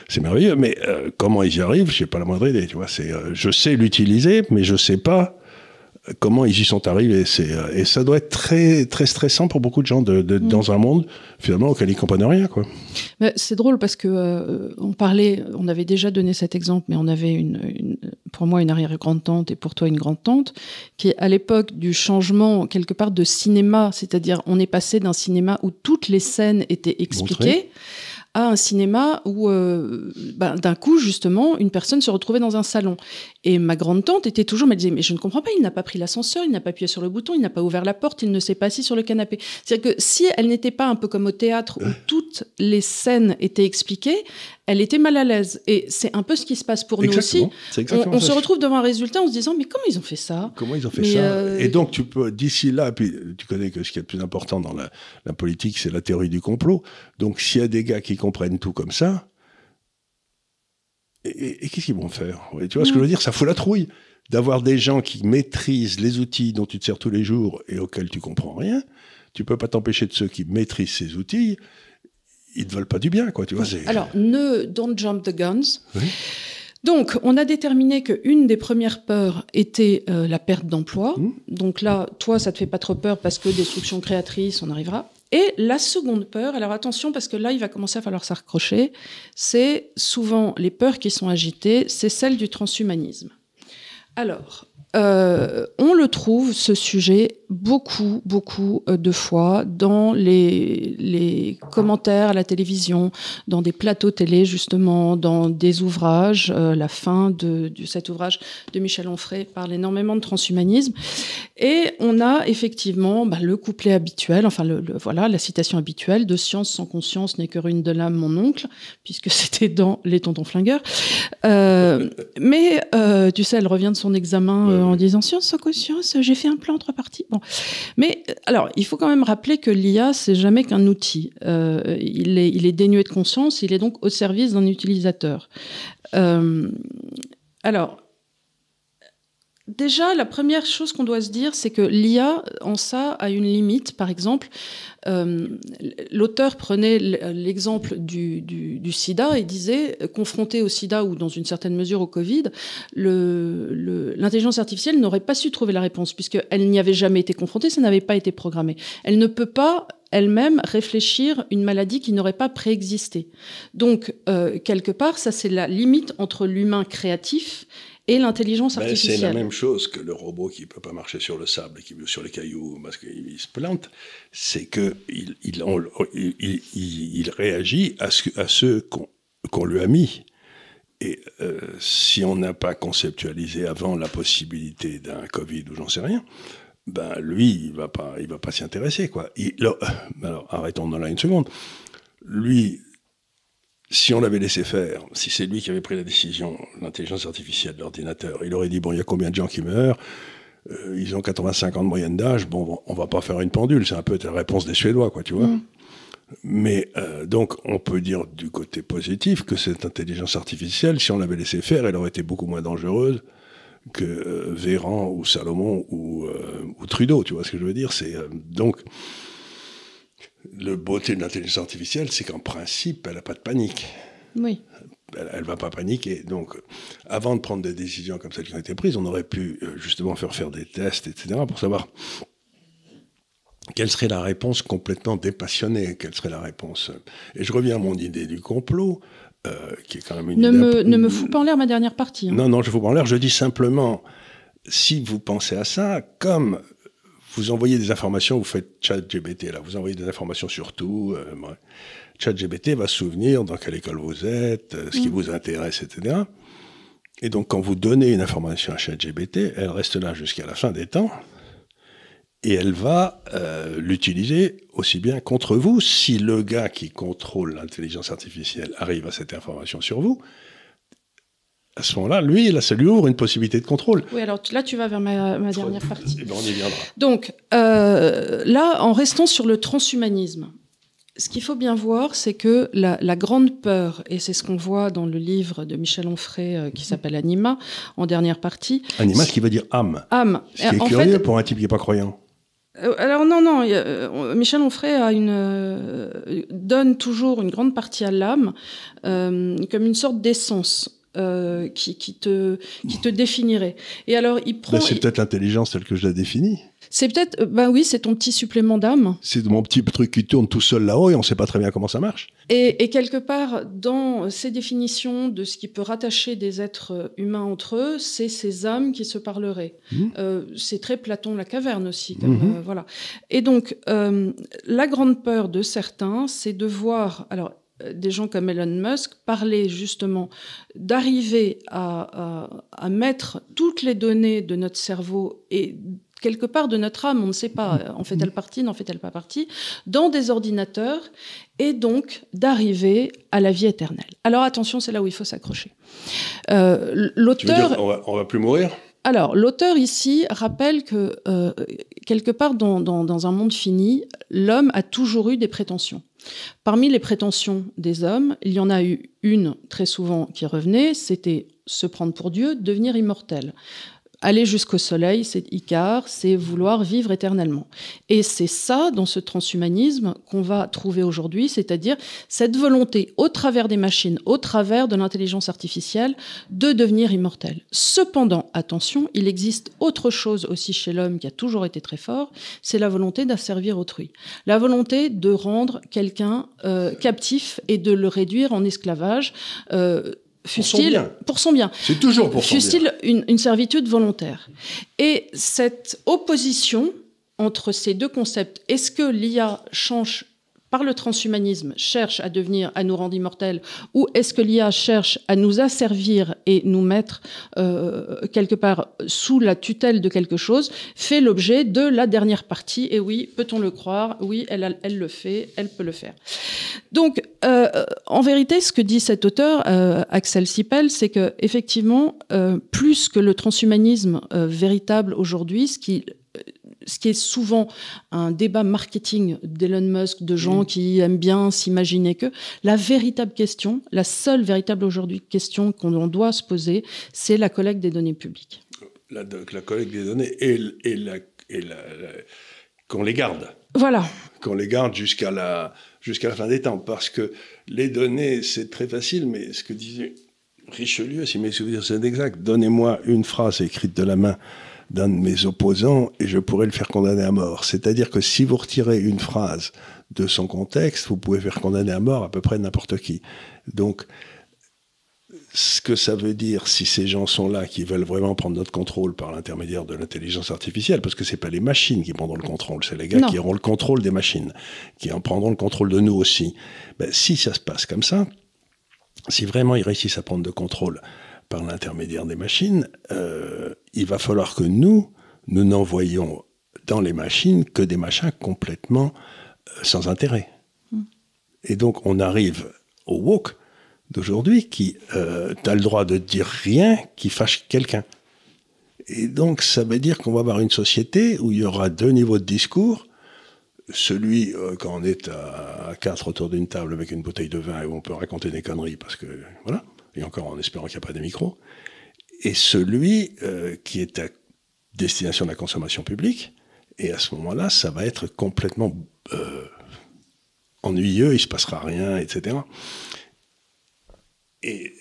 c'est merveilleux. Mais euh, comment ils y arrivent, j'ai pas la moindre idée, tu vois. Euh, je sais l'utiliser, mais je sais pas comment ils y sont arrivés. Euh, et ça doit être très, très stressant pour beaucoup de gens de mm. dans un monde finalement auquel ils comprennent rien. Quoi. c'est drôle parce que euh, on parlait, on avait déjà donné cet exemple, mais on avait une, une pour moi une arrière-grande-tante et pour toi une grande-tante, qui à l'époque du changement quelque part de cinéma, c'est-à-dire on est passé d'un cinéma où toutes les scènes étaient expliquées à un cinéma où, euh, ben, d'un coup, justement, une personne se retrouvait dans un salon. Et ma grande-tante était toujours, elle disait, mais je ne comprends pas, il n'a pas pris l'ascenseur, il n'a pas appuyé sur le bouton, il n'a pas ouvert la porte, il ne s'est pas assis sur le canapé. C'est-à-dire que si elle n'était pas un peu comme au théâtre où toutes les scènes étaient expliquées, elle était mal à l'aise. Et c'est un peu ce qui se passe pour nous aussi. On, se retrouve devant un résultat en se disant, mais comment ils ont fait ça? Comment ils ont fait ça? euh, Et donc, tu peux, d'ici là, puis tu connais que ce qui est le plus important dans la, la politique, c'est la théorie du complot. Donc, s'il y a des gars qui comprennent tout comme ça, et, qu'est-ce qu'ils vont faire? Tu vois ce que je veux dire? Ça fout la trouille d'avoir des gens qui maîtrisent les outils dont tu te sers tous les jours et auxquels tu comprends rien. Tu peux pas t'empêcher de ceux qui maîtrisent ces outils. Ils ne veulent pas du bien, quoi. Tu vois, Alors, ne don't jump the guns. Donc, on a déterminé qu'une des premières peurs était euh, la perte d'emploi. Mmh. Donc là, toi, ça te fait pas trop peur parce que destruction créatrice, on arrivera. Et la seconde peur, alors attention parce que là, il va commencer à falloir s'accrocher, c'est souvent les peurs qui sont agitées, c'est celle du transhumanisme. Alors, euh, on le trouve, ce sujet, beaucoup, beaucoup euh, de fois dans les, les, commentaires à la télévision, dans des plateaux télé, justement, dans des ouvrages. Euh, la fin de, de, cet ouvrage de Michel Onfray parle énormément de transhumanisme. Et on a effectivement bah, le couplet habituel, enfin, le, voilà, la citation habituelle de Science sans conscience n'est que ruine de l'âme, mon oncle, puisque *laughs* c'était dans Les Tontons Flingueurs. mais, tu sais, elle revient de son examen en disant science sans conscience, j'ai fait un plan en trois parties. Bon, mais alors il faut quand même rappeler que l'IA c'est jamais qu'un outil. Euh, il est dénué de conscience, il est donc au service d'un utilisateur. Euh, alors Déjà, la première chose qu'on doit se dire, c'est que l'IA, en ça, a une limite. Par exemple, euh, l'auteur prenait l'exemple du, sida et disait, confronté au sida ou dans une certaine mesure au Covid, l'intelligence artificielle n'aurait pas su trouver la réponse, puisqu'elle n'y avait jamais été confrontée, ça n'avait pas été programmé. Elle ne peut pas elle-même réfléchir une maladie qui n'aurait pas préexisté. Donc, euh, quelque part, ça c'est la limite entre l'humain créatif et l'intelligence ben, artificielle. c'est la même chose que le robot qui ne peut pas marcher sur le sable et qui sur les cailloux parce qu'il se plante. C'est qu'il il, il, il, réagit à ce, à ceux qu'on lui a mis. Et euh, si on n'a pas conceptualisé avant la possibilité d'un Covid ou j'en sais rien, ben lui, il va pas, il va pas s'y intéresser quoi. alors, alors arrêtons dans là une seconde. Lui, si on l'avait laissé faire, si c'est lui qui avait pris la décision, l'intelligence artificielle, l'ordinateur, il aurait dit, bon, il y a combien de gens qui meurent? Euh, Ils ont 85 ans de moyenne d'âge, bon, on va pas faire une pendule, c'est un peu la réponse des Suédois, quoi, tu vois. Mm. Mais euh, donc, on peut dire du côté positif que cette intelligence artificielle, si on l'avait laissé faire, elle aurait été beaucoup moins dangereuse que euh, Véran ou Salomon ou, ou, Trudeau, tu vois ce que je veux dire? C'est donc le beauté de l'intelligence artificielle, c'est qu'en principe, elle n'a pas de panique. Oui. Elle ne va pas paniquer. Donc, avant de prendre des décisions comme celles qui ont été prises, on aurait pu euh, justement faire faire des tests, etc., pour savoir quelle serait la réponse complètement dépassionnée, quelle serait la réponse. Et je reviens à mon idée du complot, euh, qui est quand même une ne Me, ne me fous pas en l'air ma dernière partie. Hein. Non, non, je ne fous pas en l'air. Je dis simplement, si vous pensez à ça, comme vous envoyez des informations, vous faites ChatGBT, là, vous envoyez des informations sur tout. Euh, ChatGBT va se souvenir dans quelle école vous êtes, euh, ce qui mm. vous intéresse, etc. Et donc, quand vous donnez une information à ChatGBT, elle reste là jusqu'à la fin des temps, et elle va euh, l'utiliser aussi bien contre vous. Si le gars qui contrôle l'intelligence artificielle arrive à cette information sur vous, à ce moment-là, lui, là, ça lui ouvre une possibilité de contrôle. Oui, alors là, tu vas vers ma, dernière partie. Eh ben, on y viendra. Donc, euh, là, en restant sur le transhumanisme, ce qu'il faut bien voir, c'est que la, grande peur, et c'est ce qu'on voit dans le livre de Michel Onfray euh, qui s'appelle Anima, en dernière partie. Anima, ce qui veut dire âme. Âme. Ce qui est curieux pour un type qui n'est pas croyant. alors non, non, Michel Onfray a une, donne toujours une grande partie à l'âme comme une sorte d'essence. Qui, qui, te, qui te définirait. Et alors, il prend. c'est peut-être l'intelligence telle que je la définis. C'est peut-être, ben oui, c'est ton petit supplément d'âme. C'est mon petit truc qui tourne tout seul là-haut et on ne sait pas très bien comment ça marche. Et, quelque part, dans ces définitions de ce qui peut rattacher des êtres humains entre eux, c'est ces âmes qui se parleraient. Mmh. Euh, c'est très Platon la caverne aussi. Comme, mmh. euh, voilà. Et donc, euh, la grande peur de certains, c'est de voir. Alors, des gens comme Elon Musk parler justement d'arriver à, à, mettre toutes les données de notre cerveau et quelque part de notre âme, on ne sait pas, mm. en fait-elle partie, n'en fait-elle pas partie, dans des ordinateurs, et donc d'arriver à la vie éternelle. Alors attention, c'est là où il faut s'accrocher. Euh, l'auteur... On va, va plus mourir? Alors, l'auteur ici rappelle que euh, quelque part dans, dans, un monde fini, l'homme a toujours eu des prétentions. Parmi les prétentions des hommes, il y en a eu une très souvent qui revenait, c'était se prendre pour Dieu, devenir immortel aller jusqu'au soleil, c'est Icare, c'est vouloir vivre éternellement. Et c'est ça, dans ce transhumanisme, qu'on va trouver aujourd'hui, c'est-à-dire cette volonté, au travers des machines, au travers de l'intelligence artificielle, de devenir immortel. Cependant, attention, il existe autre chose aussi chez l'homme qui a toujours été très fort, c'est la volonté d'asservir autrui. La volonté de rendre quelqu'un euh, captif et de le réduire en esclavage. Euh, fût-il pour son bien. C'est toujours pour son bien. Une, une servitude volontaire. Et cette opposition entre ces deux concepts, est-ce que l'IA change par le transhumanisme, cherche à devenir, à nous rendre immortels, ou est-ce que l'IA cherche à nous asservir et nous mettre euh, quelque part sous la tutelle de quelque chose, fait l'objet de la dernière partie. Et oui, peut-on le croire? Oui, elle, le fait, elle peut le faire. Donc, euh, en vérité, ce que dit cet auteur, euh, Axel Sipel, c'est que effectivement, plus que le transhumanisme véritable aujourd'hui, ce qui ce qui est souvent un débat marketing d'Elon Musk, de gens mm. qui aiment bien s'imaginer que la véritable question, la seule véritable aujourd'hui question qu'on doit se poser, c'est la collecte des données publiques. La, collecte des données et, qu'on les garde. Voilà. Qu'on les garde jusqu'à la, jusqu'à la fin des temps. Parce que les données, c'est très facile, mais ce que disait Richelieu, si mes souvenirs sont exacts, donnez-moi une phrase écrite de la main d'un de mes opposants et je pourrais le faire condamner à mort. C'est-à-dire que si vous retirez une phrase de son contexte, vous pouvez faire condamner à mort à peu près n'importe qui. Donc, ce que ça veut dire si ces gens sont là, qui veulent vraiment prendre notre contrôle par l'intermédiaire de l'intelligence artificielle, parce que c'est pas les machines qui prendront le contrôle, c'est les gars qui auront le contrôle des machines, qui en prendront le contrôle de nous aussi. Ben, si ça se passe comme ça, si vraiment ils réussissent à prendre le contrôle par l'intermédiaire des machines, euh, il va falloir que nous, nous n'envoyions dans les machines que des machins complètement euh, sans intérêt. Hmm. Et donc on arrive au woke d'aujourd'hui qui euh, a le droit de dire rien qui fâche quelqu'un. Et donc ça veut dire qu'on va avoir une société où il y aura deux niveaux de discours. Celui euh, quand on est à, à quatre autour d'une table avec une bouteille de vin et où on peut raconter des conneries parce que voilà et encore en espérant qu'il n'y a pas de micros, et celui euh, qui est à destination de la consommation publique. Et à ce moment-là, ça va être complètement euh, ennuyeux, il ne se passera rien, etc. Et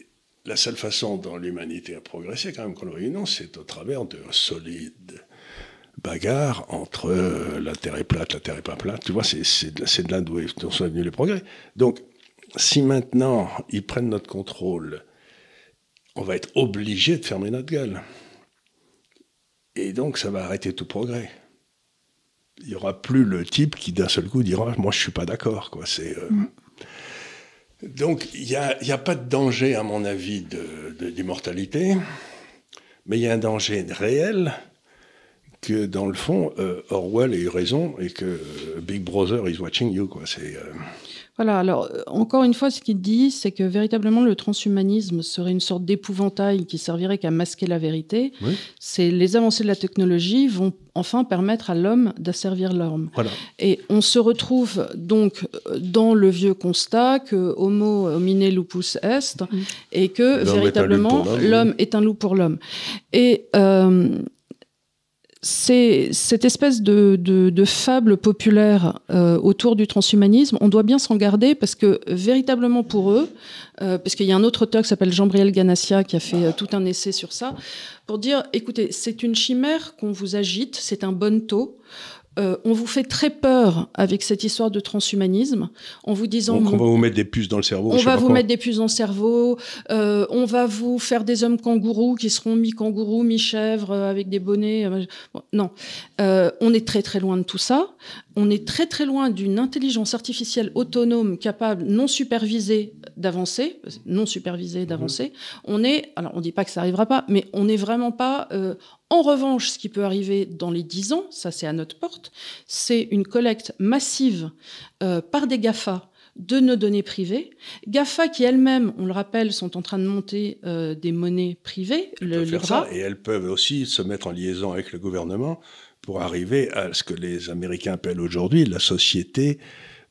la seule façon dont l'humanité a progressé, quand même, qu'on le non, c'est au travers de solides bagarres entre euh, la Terre est plate, la Terre est pas plate. Tu vois, c'est de là d'où sont venus les progrès. Donc, si maintenant ils prennent notre contrôle, on va être obligé de fermer notre gueule. Et donc ça va arrêter tout progrès. Il n'y aura plus le type qui d'un seul coup dira moi je suis pas d'accord quoi. C'est euh, mm. donc il n'y a, a, pas de danger à mon avis d'immortalité, mais il y a un danger réel que dans le fond euh, Orwell a eu raison et que euh, Big Brother is watching you quoi. C'est voilà, alors euh, encore une fois, ce qu'il dit, c'est que véritablement le transhumanisme serait une sorte d'épouvantail qui servirait qu'à masquer la vérité. C'est les avancées de la technologie vont enfin permettre à l'homme d'asservir l'homme. Et on se retrouve donc euh, dans le vieux constat que Homo homine lupus est et que véritablement l'homme est un loup pour l'homme. Et euh, cette espèce de, de, fable populaire euh, autour du transhumanisme. On doit bien s'en garder parce que véritablement pour eux, euh, parce qu'il y a un autre auteur qui s'appelle Jean-Briel Ganassia qui a fait euh, tout un essai sur ça, pour dire, écoutez, c'est une chimère qu'on vous agite, c'est un bon taux. Euh, on vous fait très peur avec cette histoire de transhumanisme en vous disant on va vous mettre des puces dans le cerveau. On va vous mettre des puces dans le cerveau. Euh, on va vous faire des hommes kangourous qui seront mi-kangourous, mi-chèvres euh, avec des bonnets. non, on est très très loin de tout ça. On est très très loin d'une intelligence artificielle autonome capable, non supervisée, d'avancer, non supervisée d'avancer. Mhm. On est, alors on dit pas que ça arrivera pas, mais on n'est vraiment pas en revanche, ce qui peut arriver dans les 10 ans, ça c'est à notre porte, c'est une collecte massive euh, par des GAFA de nos données privées. GAFA qui elles-mêmes, on le rappelle, sont en train de monter euh, des monnaies privées. le, faire ça, et elles peuvent aussi se mettre en liaison avec le gouvernement pour arriver à ce que les Américains appellent aujourd'hui la société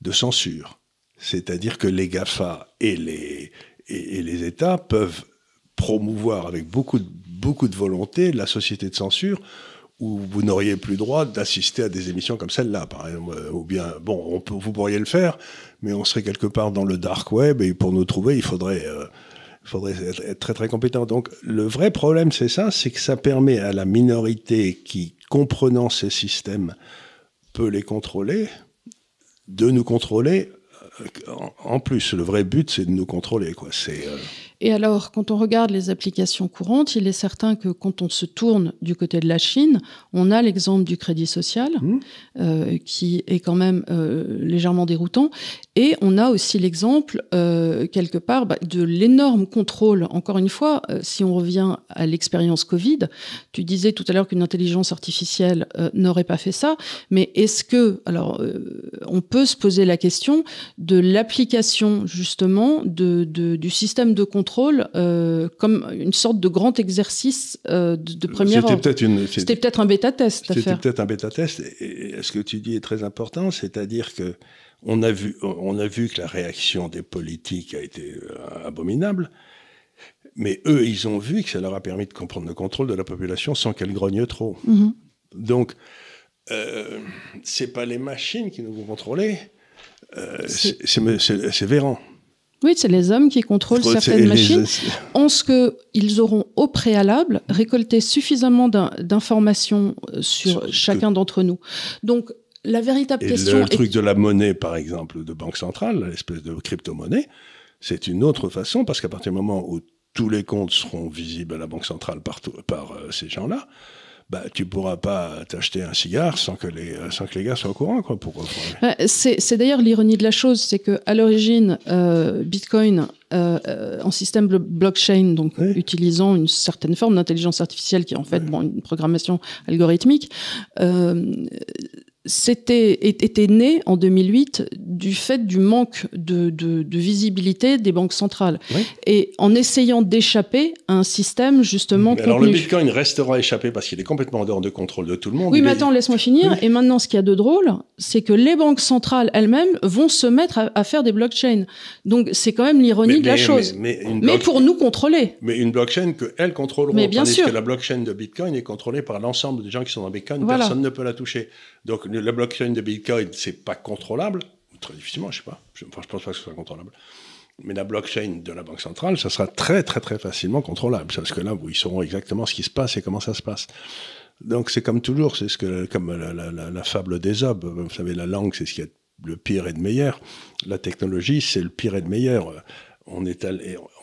de censure. C'est-à-dire que les GAFA et les, et les États peuvent promouvoir avec beaucoup de beaucoup de volonté la société de censure où vous n'auriez plus droit d'assister à des émissions comme celle-là, par exemple. Euh, ou bien, bon, on vous pourriez le faire, mais on serait quelque part dans le dark web, et pour nous trouver, il faudrait, euh, faudrait être, très très compétent. Donc, le vrai problème, c'est ça, c'est que ça permet à la minorité qui, comprenant ces systèmes, peut les contrôler, de nous contrôler. Euh, en plus, le vrai but, c'est de nous contrôler, quoi. C'est et alors, quand on regarde les applications courantes, il est certain que quand on se tourne du côté de la Chine, on a l'exemple du crédit social, mmh. euh, qui est quand même euh, légèrement déroutant. Et on a aussi l'exemple, euh, quelque part, bah, de l'énorme contrôle. Encore une fois, euh, si on revient à l'expérience Covid, tu disais tout à l'heure qu'une intelligence artificielle euh, n'aurait pas fait ça, mais est-ce que, alors, on peut se poser la question de l'application justement de, du système de contrôle comme une sorte de grand exercice de, de première. C'était peut-être une. C'était peut-être un bêta test. C'était peut-être un bêta test. Et, ce que tu dis est très important, c'est-à-dire que on a vu, on a vu que la réaction des politiques a été euh, abominable. Mais eux, ils ont vu que ça leur a permis de comprendre le contrôle de la population sans qu'elle grogne trop. Mhm. Donc, euh, c'est pas les machines qui nous vont contrôler, euh, c'est Véran. Oui, c'est les hommes qui contrôlent certaines machines, en ce qu'ils auront au préalable récolté suffisamment d'informations euh, sur, chacun d'entre nous. Donc, la véritable et question. Le truc de la monnaie, par exemple, de banque centrale, l'espèce de crypto-monnaie, c'est une autre façon, parce qu'à partir du moment où tous les comptes seront visibles à la banque centrale par, par euh, ces gens-là, bah, tu pourras pas t'acheter un cigare sans que les, euh, sans que les gars soient au courant. Quoi, pour, c'est d'ailleurs l'ironie de la chose, c'est que à l'origine, euh, Bitcoin, en système blockchain, donc utilisant une certaine forme d'intelligence artificielle qui est en fait bon, une programmation algorithmique, c'était était né en 2008 du fait du manque de, visibilité des banques centrales et en essayant d'échapper à un système justement. Mais alors le Bitcoin restera échappé parce qu'il est complètement en dehors de contrôle de tout le monde. Oui, mais attends, laisse-moi finir. Et maintenant, ce qu'il y a de drôle, c'est que les banques centrales elles-mêmes vont se mettre à, faire des blockchains. Donc c'est quand même l'ironie de la chose. Mais, pour nous contrôler. Mais une blockchain que elles contrôleront. Mais bien sûr. que la blockchain de Bitcoin est contrôlée par l'ensemble des gens qui sont dans Bitcoin. Personne ne peut la toucher. Donc la blockchain de Bitcoin, c'est pas contrôlable, très difficilement, je sais pas. Je, enfin, je pense pas que ce soit contrôlable. Mais la blockchain de la banque centrale, ça sera très très très facilement contrôlable, parce que là, ils sauront exactement ce qui se passe et comment ça se passe. Donc c'est comme toujours, c'est ce que comme la, fable des hommes. Vous savez, la langue, c'est ce qui est le pire et le meilleur. La technologie, c'est le pire et le meilleur. On est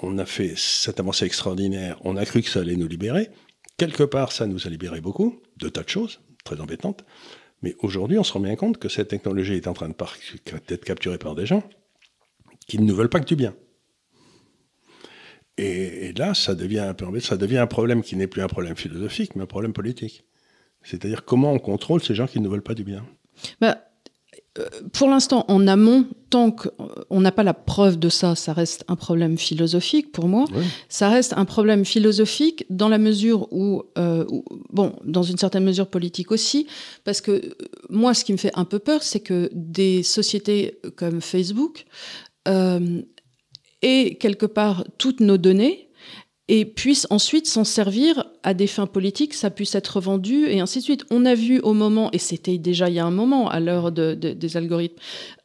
on a fait cette avancée extraordinaire. On a cru que ça allait nous libérer. Quelque part, ça nous a libéré beaucoup de tas de choses très embêtantes. Mais aujourd'hui, on se rend bien compte que cette technologie est en train d'être capturée par des gens qui ne veulent pas que du bien. Et, là, ça devient, un peu, ça un problème qui n'est plus un problème philosophique, mais un problème politique. C'est-à-dire comment on contrôle ces gens qui ne veulent pas du bien. Bah, pour l'instant, en amont, tant qu'on n'a pas la preuve de ça, ça reste un problème philosophique pour moi. Ça reste un problème philosophique dans la mesure euh, où, bon, dans une certaine mesure politique aussi, parce que euh, moi, ce qui me fait un peu peur, c'est que des sociétés comme Facebook euh, aient quelque part toutes nos données et puisse ensuite s'en servir à des fins politiques, ça puisse être vendu et ainsi de suite. On a vu au moment, et c'était déjà il y a un moment, à l'heure de, des algorithmes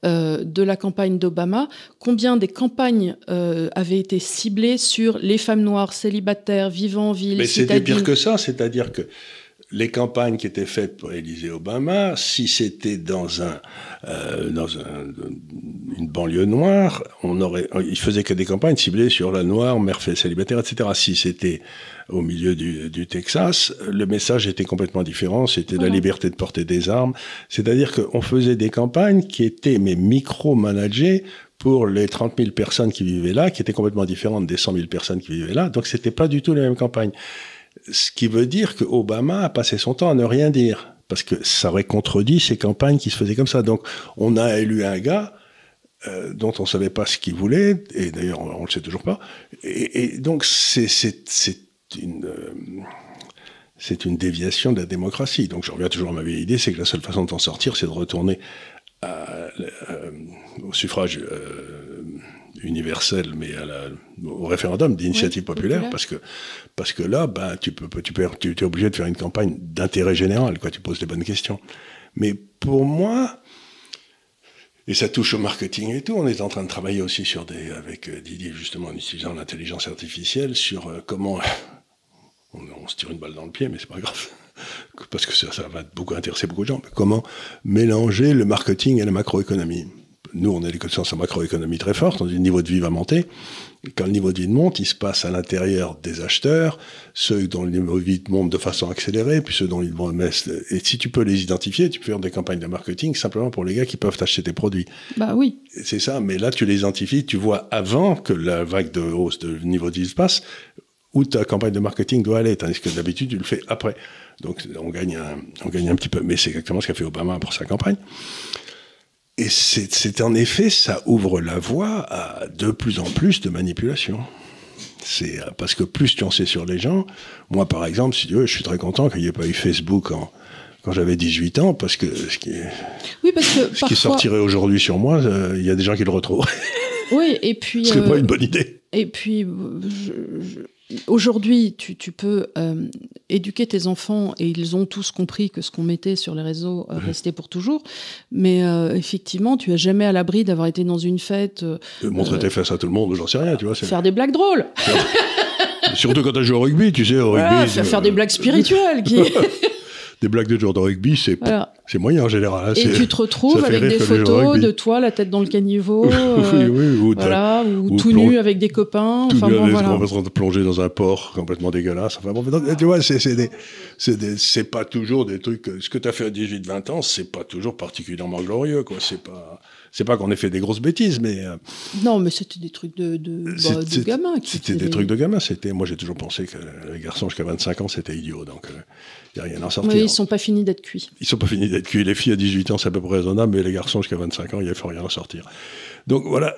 euh, de la campagne d'Obama, combien des campagnes euh, avaient été ciblées sur les femmes noires célibataires vivant en ville. Mais c'était pire que ça, c'est-à-dire que les campagnes qui étaient faites pour Élisée Obama, si c'était dans un euh, dans une banlieue noire, on aurait, il faisait que des campagnes ciblées sur la noire, mère fait célibataire, etc. Si c'était au milieu du, du, Texas, le message était complètement différent. C'était la liberté de porter des armes. C'est-à-dire qu'on faisait des campagnes qui étaient mais micro-managées pour les 30 000 personnes qui vivaient là, qui étaient complètement différentes des 100 000 personnes qui vivaient là. Donc c'était pas du tout les mêmes campagnes. Ce qui veut dire que Obama a passé son temps à ne rien dire, parce que ça aurait contredit ces campagnes qui se faisaient comme ça. Donc on a élu un gars euh, dont on savait pas ce qu'il voulait, et d'ailleurs on, ne le sait toujours pas. Et, donc c'est une euh, une déviation de la démocratie. Donc je reviens toujours à ma vieille idée, c'est que la seule façon de s'en sortir, c'est de retourner euh, au suffrage universel, mais à la, au référendum d'initiative populaire, parce que parce que là, ben, tu peux, tu peux, tu es obligé de faire une campagne d'intérêt général, quoi. Tu poses des bonnes questions. Mais pour moi, et ça touche au marketing et tout. On est en train de travailler aussi sur des, avec euh, Didier justement en utilisant l'intelligence artificielle sur euh, comment *laughs* on, se tire une balle dans le pied, mais c'est pas grave *laughs* parce que ça, ça va beaucoup intéresser beaucoup de gens. Mais comment mélanger le marketing et la macroéconomie nous, on a des connaissances en macroéconomie très fortes, dans un niveau de vie va monter. Quand le niveau de vie monte, il se passe à l'intérieur des acheteurs, ceux dont le niveau de vie monte de façon accélérée, puis ceux dont ils vont Et si tu peux les identifier, tu peux faire des campagnes de marketing simplement pour les gars qui peuvent acheter tes produits. Bah oui. C'est ça, mais là, tu les identifies, tu vois avant que la vague de hausse de niveau de vie se passe, où ta campagne de marketing doit aller, tandis que d'habitude, tu le fais après. Donc, on gagne un, on gagne un petit peu. Mais c'est exactement ce qu'a fait Obama pour sa campagne. Et c'est en effet, ça ouvre la voie à de plus en plus de manipulations. C'est euh, parce que plus tu en sais sur les gens. Moi, par exemple, si tu veux, je suis très content qu'il n'y ait pas eu Facebook quand j'avais 18 ans, parce que ce qui, oui, parce que ce qui sortirait aujourd'hui sur moi, euh, il y a des gens qui le retrouvent. Oui, et puis. Ce n'est pas euh, une bonne idée. Et puis, je, Aujourd'hui, tu, peux euh, éduquer tes enfants et ils ont tous compris que ce qu'on mettait sur les réseaux euh, restait pour toujours. Mais euh, effectivement, tu as jamais à l'abri d'avoir été dans une fête. montrer tes fesses à tout le monde, j'en sais rien, tu vois. Faire des blagues drôles. Surtout quand tu joué au rugby, tu sais, au rugby. faire, des blagues spirituelles. Qui *laughs* des blagues de joueurs de rugby, c'est c'est moyen en général. Hein, et tu te retrouves avec des photos de toi, la tête dans le caniveau, *laughs* euh, ou, voilà, ou, tout nu avec des copains. Tout enfin, nu bon, voilà. on va plonger dans un port complètement dégueulasse. Enfin bon, tu vois, c'est pas toujours des trucs. Ce que tu as fait à 18-20 ans, c'est pas toujours particulièrement glorieux, quoi. C'est pas c'est pas qu'on ait fait des grosses bêtises, mais. Euh, non, mais c'était des trucs de, de, bah, de gamins. C'était des, trucs de gamins. C'était, moi, j'ai toujours pensé que les garçons jusqu'à 25 ans, c'était idiot. Donc, il euh, n'y a rien à sortir. Oui, ils sont pas finis d'être cuits. Ils sont pas finis cuits. Les filles à 18 ans, c'est à peu près raisonnable, mais les garçons jusqu'à 25 ans, il ne faut rien à sortir. Donc, voilà.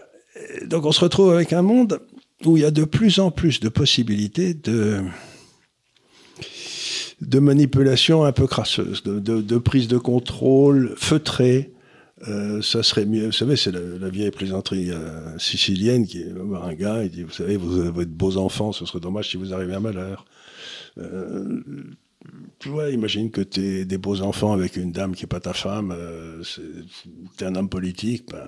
Donc, on se retrouve avec un monde où il y a de plus en plus de possibilités de manipulation un peu crasseuse, de, prise de contrôle feutrée, euh, ça serait mieux. Vous savez, c'est la, vieille plaisanterie euh, sicilienne qui voir un gars, il dit, vous savez, vous avez de beaux enfants, ce serait dommage si vous arrivez à malheur. Euh, tu vois, imagine que tu es des beaux enfants avec une dame qui n'est pas ta femme, euh, tu es un homme politique, ben,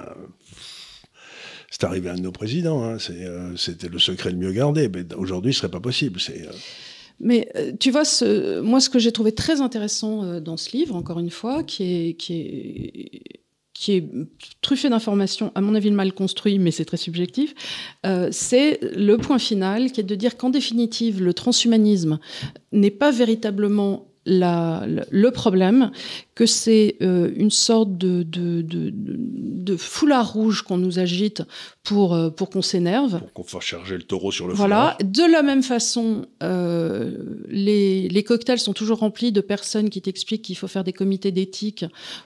c'est arrivé à un de nos présidents, hein, c'était le secret le mieux gardé, mais aujourd'hui ce serait pas possible. C'est mais tu vois, moi, ce que j'ai trouvé très intéressant dans ce livre, encore une fois, qui est, qui est qui est truffé d'informations, à mon avis mal construit, mais c'est très subjectif, euh, c'est le point final qui est de dire qu'en définitive, le transhumanisme n'est pas véritablement le problème, que c'est euh, une sorte de, de, de, de foulard rouge qu'on nous agite pour, euh, pour qu'on s'énerve. Pour qu'on fasse charger le taureau sur le voilà. De la même façon, euh, les, les, cocktails sont toujours remplis de personnes qui t'expliquent qu'il faut faire des comités d'éthique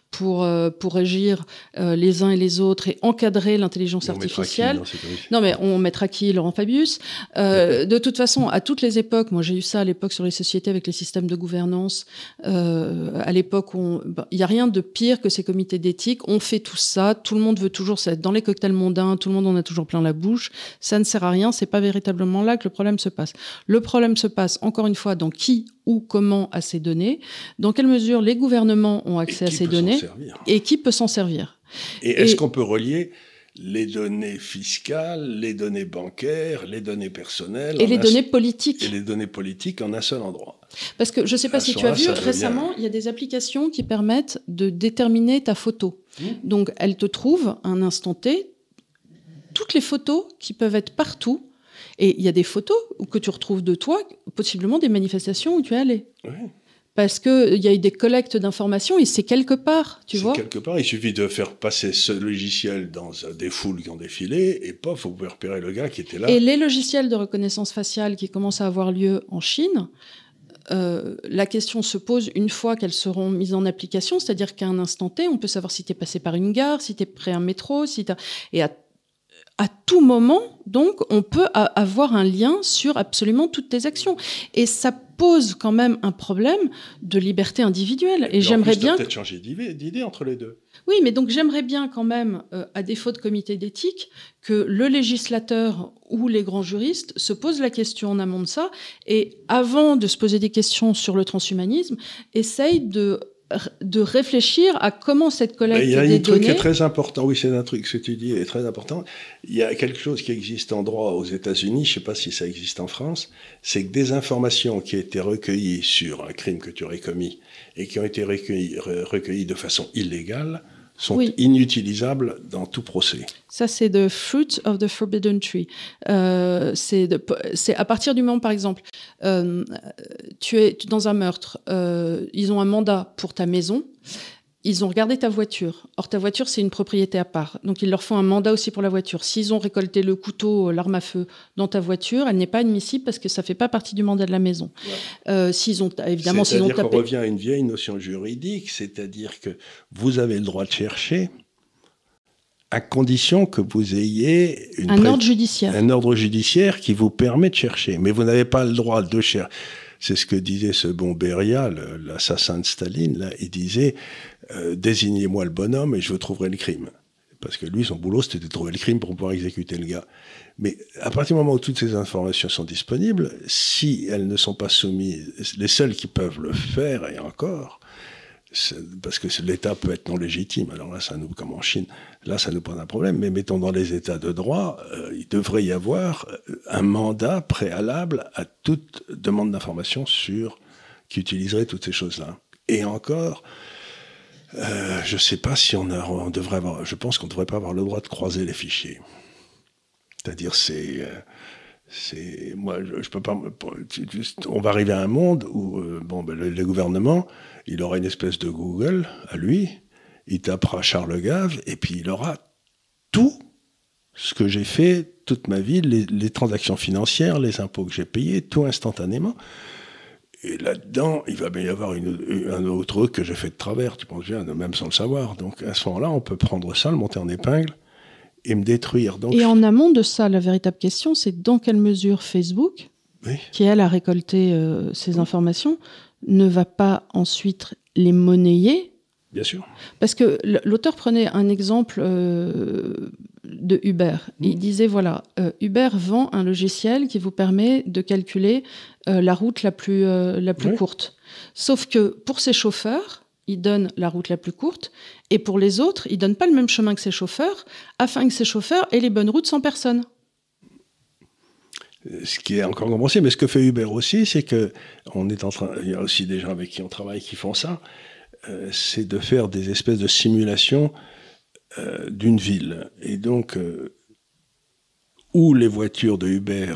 pour, pour régir les uns et les autres et encadrer l'intelligence artificielle. non, mais on mettra qui, Laurent Fabius? De toute façon, à toutes les époques, moi j'ai eu ça à l'époque sur les sociétés avec les systèmes de gouvernance, à l'époque où bah, il n'y a rien de pire que ces comités d'éthique. On fait tout ça, tout le monde veut toujours être dans les cocktails mondains, tout le monde en a toujours plein la bouche. Ça ne sert à rien, c'est pas véritablement là que le problème se passe. Le problème se passe, encore une fois, dans qui ou comment à ces données, dans quelle mesure les gouvernements ont accès à ces données et qui peut s'en servir? Et est-ce qu'on peut relier les données fiscales, les données bancaires, les données personnelles. Et les données politiques. Et les données politiques en un seul endroit? Parce que je ne sais pas si tu as vu, récemment, il y a des applications qui permettent de déterminer ta photo. Mmh. Donc, elles te trouvent un instant T toutes les photos qui peuvent être partout. Et il y a des photos que tu retrouves de toi, possiblement des manifestations où tu es allé. Oui parce qu'il y a eu des collectes d'informations et c'est quelque part, tu vois. quelque part, il suffit de faire passer ce logiciel dans des foules qui ont défilé et pof, vous pouvez repérer le gars qui était là. Et les logiciels de reconnaissance faciale qui commencent à avoir lieu en Chine, euh, la question se pose une fois qu'elles seront mises en application, c'est-à-dire qu'à un instant T, on peut savoir si tu es passé par une gare, si tu es près un métro, si et à, à tout moment, donc, on peut avoir un lien sur absolument toutes tes actions. Et ça pose quand même un problème de liberté individuelle. Et j'aimerais bien. peut-être changer d'idée entre les deux. Oui, mais donc j'aimerais bien quand même, euh, à défaut de comité d'éthique, que le législateur ou les grands juristes se posent la question en amont de ça et, avant de se poser des questions sur le transhumanisme, essayent de de réfléchir à comment cette collecte Il y a un truc qui est très important. Oui, c'est un truc ce que tu dis est très important. Il y a quelque chose qui existe en droit aux États-Unis. Je ne sais pas si ça existe en France. C'est que des informations qui ont été recueillies sur un crime que tu aurais commis et qui ont été recueillies de façon illégale sont inutilisables dans tout procès. Ça, c'est the fruit of the forbidden tree. Euh, c'est à partir du moment, par exemple, euh, tu es dans un meurtre, euh, ils ont un mandat pour ta maison, ils ont regardé ta voiture. Or, ta voiture, c'est une propriété à part. Donc, ils leur font un mandat aussi pour la voiture. S'ils ont récolté le couteau, l'arme à feu dans ta voiture, elle n'est pas admissible parce que ça ne fait pas partie du mandat de la maison. Euh, s'ils ont, évidemment, s'ils ont tapé... revient à une vieille notion juridique, c'est-à-dire que vous avez le droit de chercher à condition que vous ayez un ordre judiciaire. Un ordre judiciaire qui vous permet de chercher. Mais vous n'avez pas le droit de chercher. C'est ce que disait ce bon Beria, l'assassin de Staline. Là. Il disait euh, désignez-moi le bonhomme et je trouverai le crime. Parce que lui, son boulot, c'était de trouver le crime pour pouvoir exécuter le gars. Mais à partir du moment où toutes ces informations sont disponibles, si elles ne sont pas soumises, les seuls qui peuvent le faire, et encore, parce que l'État peut être non légitime. Alors là, ça nous, comme en Chine, là, ça nous pose un problème. Mais mettons dans les États de droit, euh, il devrait y avoir euh, un mandat préalable à toute demande d'information sur qui utiliserait toutes ces choses-là. Et encore, euh, je ne sais pas si on, a, on devrait avoir. Je pense qu'on ne devrait pas avoir le droit de croiser les fichiers. C'est-à-dire, c'est c'est moi je, je, peux pas on va arriver à un monde où bon ben, le, le, gouvernement il aura une espèce de Google à lui, il tapera Charles Gave, et puis il aura tout ce que j'ai fait toute ma vie, les, transactions financières, les impôts que j'ai payés, tout instantanément. Et là-dedans, il va bien y avoir un autre que j'ai fait de travers, tu penses bien, même sans le savoir. Donc à ce moment-là, on peut prendre ça, le monter en épingle et me détruire. Donc, et en amont de ça, la véritable question, c'est dans quelle mesure Facebook, qui elle a récolté euh, ces informations, ne va pas ensuite les monnayer. Bien sûr. Parce que l'auteur prenait un exemple euh, de Uber. Il mmh. disait voilà, euh, Uber vend un logiciel qui vous permet de calculer euh, la route la plus, la plus courte. Sauf que pour ses chauffeurs, il donne la route la plus courte, et pour les autres, il donne pas le même chemin que ses chauffeurs, afin que ses chauffeurs aient les bonnes routes sans personne ce qui est encore commencé, mais ce que fait Uber aussi, c'est que on est en train, il y a aussi des gens avec qui on travaille qui font ça, euh, c'est de faire des espèces de simulations euh, d'une ville. Et donc, euh, où les voitures de Uber,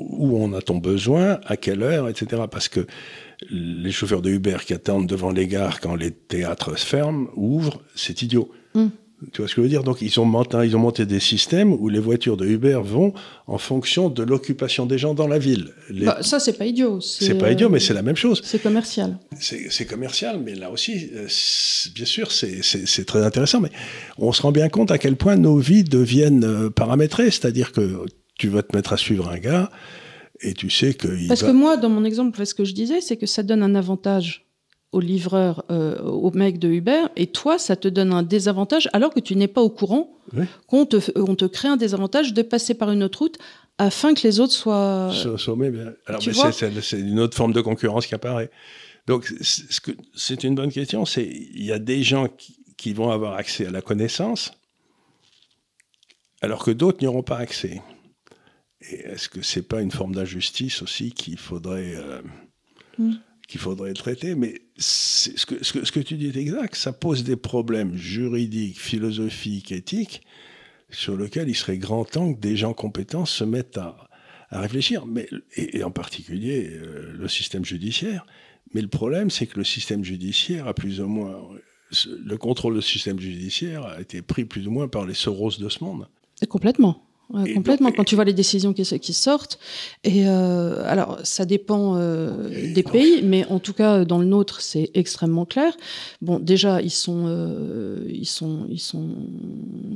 où on a-t-on besoin, à quelle heure, etc. Parce que les chauffeurs de Uber qui attendent devant les gares quand les théâtres ferment, ouvrent, c'est idiot. Mm. Tu vois ce que je veux dire? Donc ils ont, monté, ils ont monté des systèmes où les voitures de Uber vont en fonction de l'occupation des gens dans la ville. Bah, ça, c'est pas idiot. C'est pas idiot, mais c'est la même chose. C'est commercial. C'est commercial, mais là aussi, euh, bien sûr, c'est très intéressant. Mais on se rend bien compte à quel point nos vies deviennent euh, paramétrées. C'est-à-dire que tu vas te mettre à suivre un gars et tu sais que... Parce que moi, dans mon exemple, ce que je disais, c'est que ça donne un avantage au livreur, euh, au mec de Uber, et toi, ça te donne un désavantage alors que tu n'es pas au courant qu'on te, on te crée un désavantage de passer par une autre route afin que les autres soient. Alors, c'est une autre forme de concurrence qui apparaît. Donc, c'est une bonne question. C'est il y a des gens qui, vont avoir accès à la connaissance, alors que d'autres n'y auront pas accès. Et est-ce que c'est pas une forme d'injustice aussi qu'il faudrait euh, mm. Qu'il faudrait traiter Mais ce que, ce, que, ce que tu dis est exact. Ça pose des problèmes juridiques, philosophiques, éthiques sur lesquels il serait grand temps que des gens compétents se mettent à, à réfléchir, mais, et, en particulier euh, le système judiciaire. Mais le problème, c'est que le système judiciaire a plus ou moins. Le contrôle du système judiciaire a été pris plus ou moins par les Soros de ce monde. complètement complètement, quand tu vois les décisions qui, qui sortent. Et euh, alors, ça dépend euh, des pays, mais en tout cas, dans le nôtre, c'est extrêmement clair. Bon, déjà, ils sont, euh, ils sont, ils sont,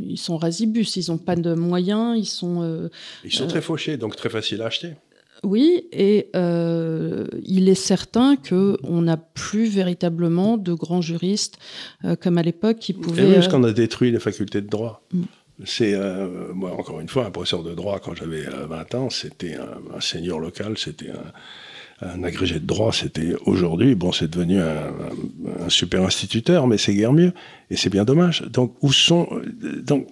ils sont rasibus, ils n'ont pas de moyens, ils sont. ils sont très fauchés, donc très faciles à acheter. Oui, et il est certain qu'on n'a plus véritablement de grands juristes comme à l'époque qui pouvaient. Et oui, parce qu'on a détruit les facultés de droit. Mm. C'est, euh, moi, encore une fois, un professeur de droit, quand j'avais 20 euh, ans, c'était un, seigneur local, c'était un, agrégé de droit, c'était aujourd'hui, bon, c'est devenu un, super instituteur, mais c'est guère mieux, et c'est bien dommage. Donc, où sont. Donc,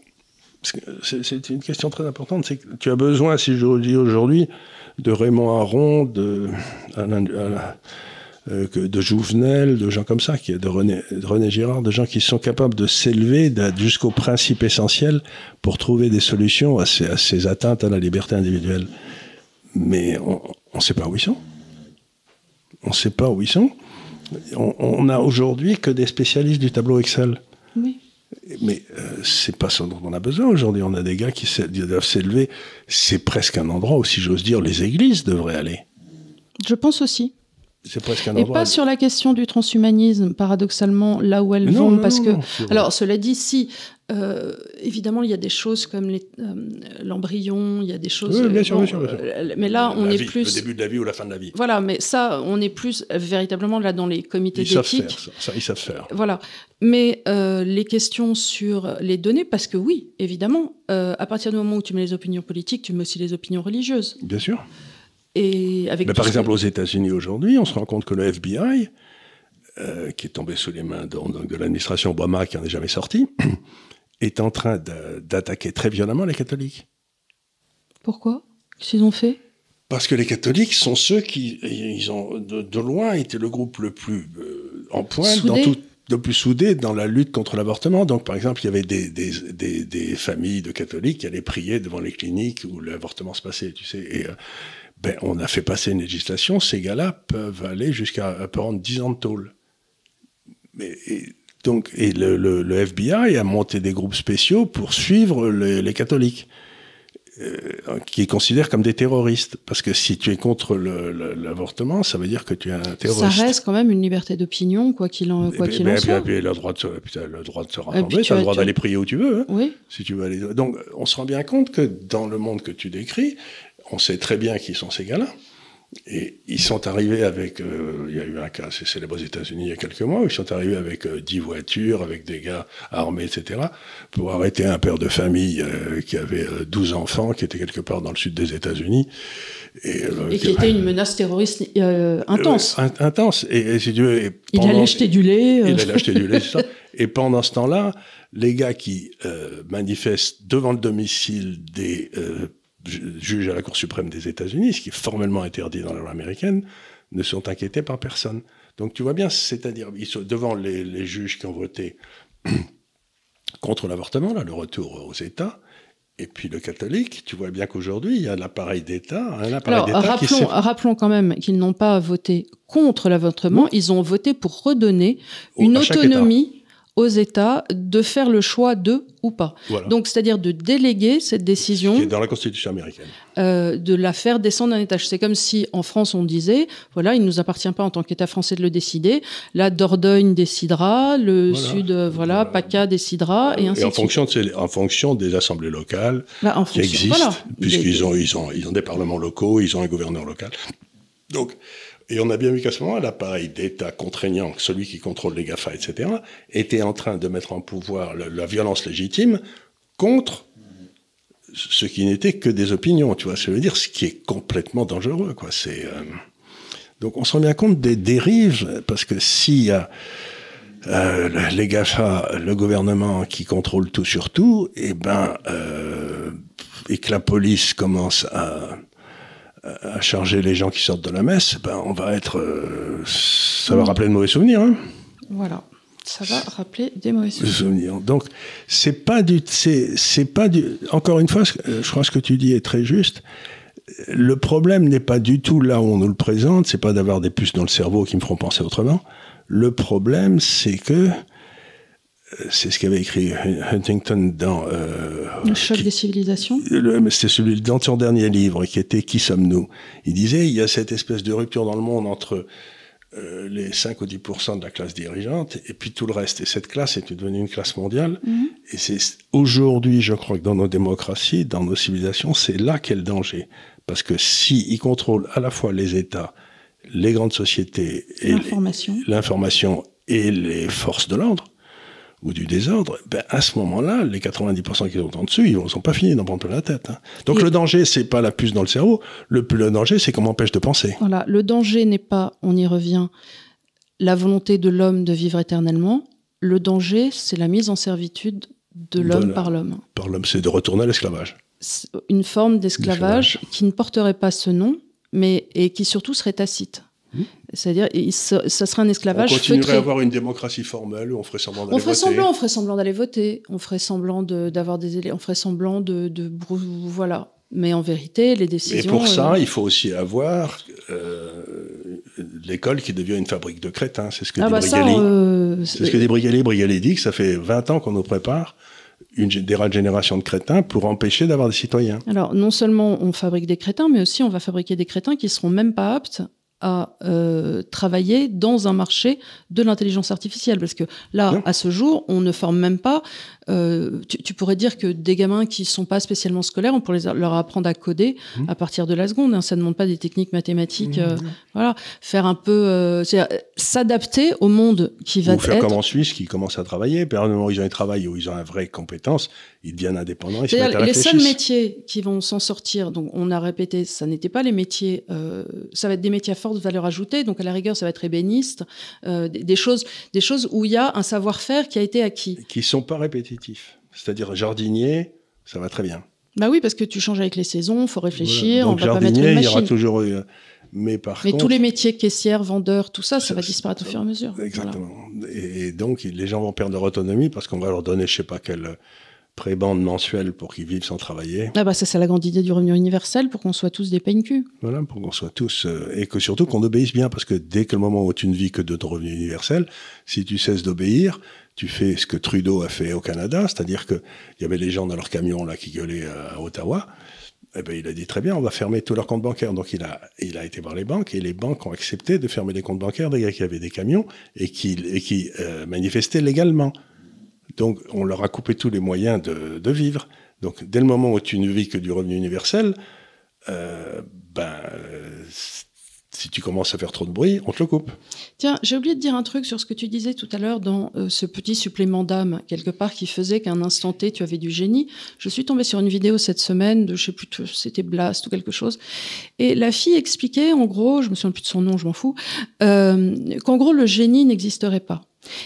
c'est une question très importante, c'est que tu as besoin, si je dis aujourd'hui, de Raymond Aron, de. Euh, de Jouvenel, de gens comme ça, qui, de, René, de René Girard, de gens qui sont capables de s'élever jusqu'au principe essentiel pour trouver des solutions à ces, atteintes à la liberté individuelle. Mais on ne sait pas où ils sont. On ne sait pas où ils sont. On n'a aujourd'hui que des spécialistes du tableau Excel. Oui. Mais euh, c'est pas ce dont on a besoin aujourd'hui. On a des gars qui doivent s'élever. C'est presque un endroit où, si j'ose dire, les églises devraient aller. Je pense aussi. C'est presque un Et pas sur la question du transhumanisme, paradoxalement, là où elles vont, parce que... alors, cela dit, si, euh, évidemment, il y a des choses comme euh, l'embryon, il y a des choses... Oui, bien sûr, bien sûr, euh, mais là, on est plus... Le début de la vie ou la fin de la vie. Voilà, mais ça, on est plus véritablement là dans les comités d'éthique. Ils savent faire, ça, ils savent faire. Voilà. Mais les questions sur les données, parce que oui, évidemment, à partir du moment où tu mets les opinions politiques, tu mets aussi les opinions religieuses. Bien sûr. Et avec par exemple, aux États-Unis aujourd'hui, on se rend compte que le FBI, euh, qui est tombé sous les mains de, de l'administration Obama, qui n'en est jamais sorti, *clears throat* est en train d'attaquer très violemment les catholiques. Pourquoi? Qu'est-ce qu'ils ont fait? Parce que les catholiques sont ceux qui, ils ont de, loin été le groupe le plus euh, en pointe dans tout, le plus soudé dans la lutte contre l'avortement. Donc, par exemple, il y avait des, des, des, des, familles de catholiques qui allaient prier devant les cliniques où l'avortement se passait, tu sais. Et, euh, ben, on a fait passer une législation, ces gars-là peuvent aller jusqu'à prendre 10 ans de tôle. Mais, et, donc, et le, le, FBI a monté des groupes spéciaux pour suivre les, catholiques, euh, qui considèrent comme des terroristes. Parce que si tu es contre l'avortement, ça veut dire que tu es un terroriste. Ça reste quand même une liberté d'opinion, quoi qu'il en, quoi qu'il en soit. Et le droit de se, le droit de se rassembler, tu as le droit d'aller prier où tu veux. Hein, oui. Si tu veux aller. Donc, on se rend bien compte que dans le monde que tu décris, on sait très bien qui sont ces gars-là. Et ils sont arrivés avec, euh, il y a eu un cas assez célèbre aux États-Unis il y a quelques mois, où ils sont arrivés avec euh, dix voitures, avec des gars armés, etc., pour arrêter un père de famille euh, qui avait 12 enfants, qui était quelque part dans le sud des États-Unis. Et, qui était une menace terroriste intense. intense. Et, si il allait acheter du lait. Il allait acheter du lait, c'est ça. Et pendant ce temps-là, les gars qui manifestent devant le domicile des juge à la Cour suprême des États-Unis, ce qui est formellement interdit dans la loi américaine, ne sont inquiétés par personne. Donc tu vois bien, c'est-à-dire, ils sont devant les, juges qui ont voté *clears throat* contre l'avortement, là, le retour aux États, et puis le catholique, tu vois bien qu'aujourd'hui, il y a l'appareil d'État, un appareil d'État rappelons, rappelons quand même qu'ils n'ont pas voté contre l'avortement, ils ont voté pour redonner une autonomie aux États de faire le choix de ou pas. Donc, c'est-à-dire de déléguer cette décision. Qui est dans la Constitution américaine. Euh, de la faire descendre d'un étage. C'est comme si en France on disait, voilà, il ne nous appartient pas en tant qu'État français de le décider. La Dordogne décidera, le Sud, euh, voilà, PACA décidera, et ainsi et en fonction de en fonction des assemblées locales bah, qui existent, puisqu'ils ont, ils ont, ils ont des parlements locaux, ils ont un gouverneur local. Donc, et on a bien vu qu'à ce moment, l'appareil d'État contraignant, celui qui contrôle les GAFA, etc., était en train de mettre en pouvoir la violence légitime contre ce qui n'était que des opinions, tu vois, je veux dire, ce qui est complètement dangereux, quoi. C'est euh, donc on se rend bien compte des dérives, parce que s'il y a euh, les GAFA, le gouvernement qui contrôle tout sur tout, et eh ben euh, et que la police commence à, à charger les gens qui sortent de la messe, ben on va être, ça va rappeler de mauvais souvenirs. Hein. Voilà ça va rappeler des mauvais souvenirs. Donc, c'est pas du, c'est, pas du. Encore une fois, je crois que ce que tu dis est très juste. Le problème n'est pas du tout là où on nous le présente. C'est pas d'avoir des puces dans le cerveau qui me feront penser autrement. Le problème, c'est que c'est ce qu'avait écrit Huntington dans euh, le choc des civilisations. C'était celui dans son dernier livre qui était Qui sommes-nous? Il disait il y a cette espèce de rupture dans le monde entre euh, les 5 ou 10% de la classe dirigeante et puis tout le reste. Et cette classe est devenue une classe mondiale. Mhm. Et c'est aujourd'hui, je crois que dans nos démocraties, dans nos civilisations, c'est là qu'est le danger. Parce que si ils contrôlent à la fois les États, les grandes sociétés, et l'information et les forces de l'ordre, ou du désordre, ben à ce moment-là, les 90% qui sont en dessus, ils ne sont pas finis d'en prendre plein la tête. Hein. Donc le danger, c'est pas la puce dans le cerveau. Le, le danger, c'est qu'on m'empêche de penser. Voilà, le danger n'est pas, on y revient, la volonté de l'homme de vivre éternellement. Le danger, c'est la mise en servitude de l'homme par l'homme. Par l'homme, c'est de retourner à l'esclavage. Une forme d'esclavage qui ne porterait pas ce nom, mais et qui surtout serait tacite. C'est-à-dire, ça, serait un esclavage. On continuerait à avoir une démocratie formelle, on ferait semblant d'aller voter. Semblant, on ferait semblant d'aller voter, on ferait semblant d'avoir des on ferait semblant de, de, voilà. Mais en vérité, les décisions. Et pour ça, euh, il faut aussi avoir euh, l'école qui devient une fabrique de crétins. C'est ce que ah dit bah euh, C'est ce que dit Brigali. Brigali dit que ça fait 20 ans qu'on nous prépare une des génération de crétins pour empêcher d'avoir des citoyens. Alors, non seulement on fabrique des crétins, mais aussi on va fabriquer des crétins qui seront même pas aptes à euh, travailler dans un marché de l'intelligence artificielle. Parce que là, à ce jour, on ne forme même pas euh, tu, pourrais dire que des gamins qui sont pas spécialement scolaires, on pourrait leur apprendre à coder mmh. à partir de la seconde. Hein. Ça ne demande pas des techniques mathématiques. Mmh. Euh, voilà, faire un peu, euh, s'adapter au monde qui va Ou faire comme en Suisse, qui commence à travailler. Puis à un moment où ils ont un travail, où ils ont une vraie compétence, ils deviennent indépendants. Ils les seuls métiers qui vont s'en sortir, donc on a répété, ça n'était pas les métiers, ça va être des métiers à forte valeur ajoutée. Donc à la rigueur, ça va être ébéniste, des, des, choses, des choses où il y a un savoir-faire qui a été acquis. Qui sont pas répétitifs. C'est-à-dire jardinier, ça va très bien. Bah oui, parce que tu changes avec les saisons, il faut réfléchir, on va pas mettre une machine. il y aura toujours... Euh, mais par Mais tous les métiers, caissière, vendeur, tout ça, ça, va disparaître au fur et à mesure. Exactement. Et, donc, les gens vont perdre leur autonomie parce qu'on va leur donner, je sais pas quelle prébande mensuelle pour qu'ils vivent sans travailler. Ah bah ça c'est la grande idée du revenu universel pour qu'on soit tous des cul. Voilà, pour qu'on soit tous euh, et que surtout qu'on obéisse bien parce que dès que le moment où tu ne vis que de ton revenu universel, si tu cesses d'obéir, tu fais ce que Trudeau a fait au Canada, c'est-à-dire qu'il y avait les gens dans leur camion là qui gueulaient à Ottawa. Eh ben, il a dit très bien, on va fermer tous leurs comptes bancaires. Donc il a, il a été voir les banques et les banques ont accepté de fermer les comptes bancaires des gars qui avaient des camions et qui, euh, manifestaient légalement. Donc on leur a coupé tous les moyens de, de, vivre. Donc dès le moment où tu ne vis que du revenu universel, euh, ben si tu commences à faire trop de bruit, on te le coupe. Tiens, j'ai oublié de dire un truc sur ce que tu disais tout à l'heure dans euh, ce petit supplément d'âme, quelque part, qui faisait qu'à un instant T, tu avais du génie. Je suis tombée sur une vidéo cette semaine de, je sais plus, c'était Blast ou quelque chose. Et la fille expliquait, en gros, je me souviens plus de son nom, je m'en fous, euh, qu'en gros, le génie n'existerait pas.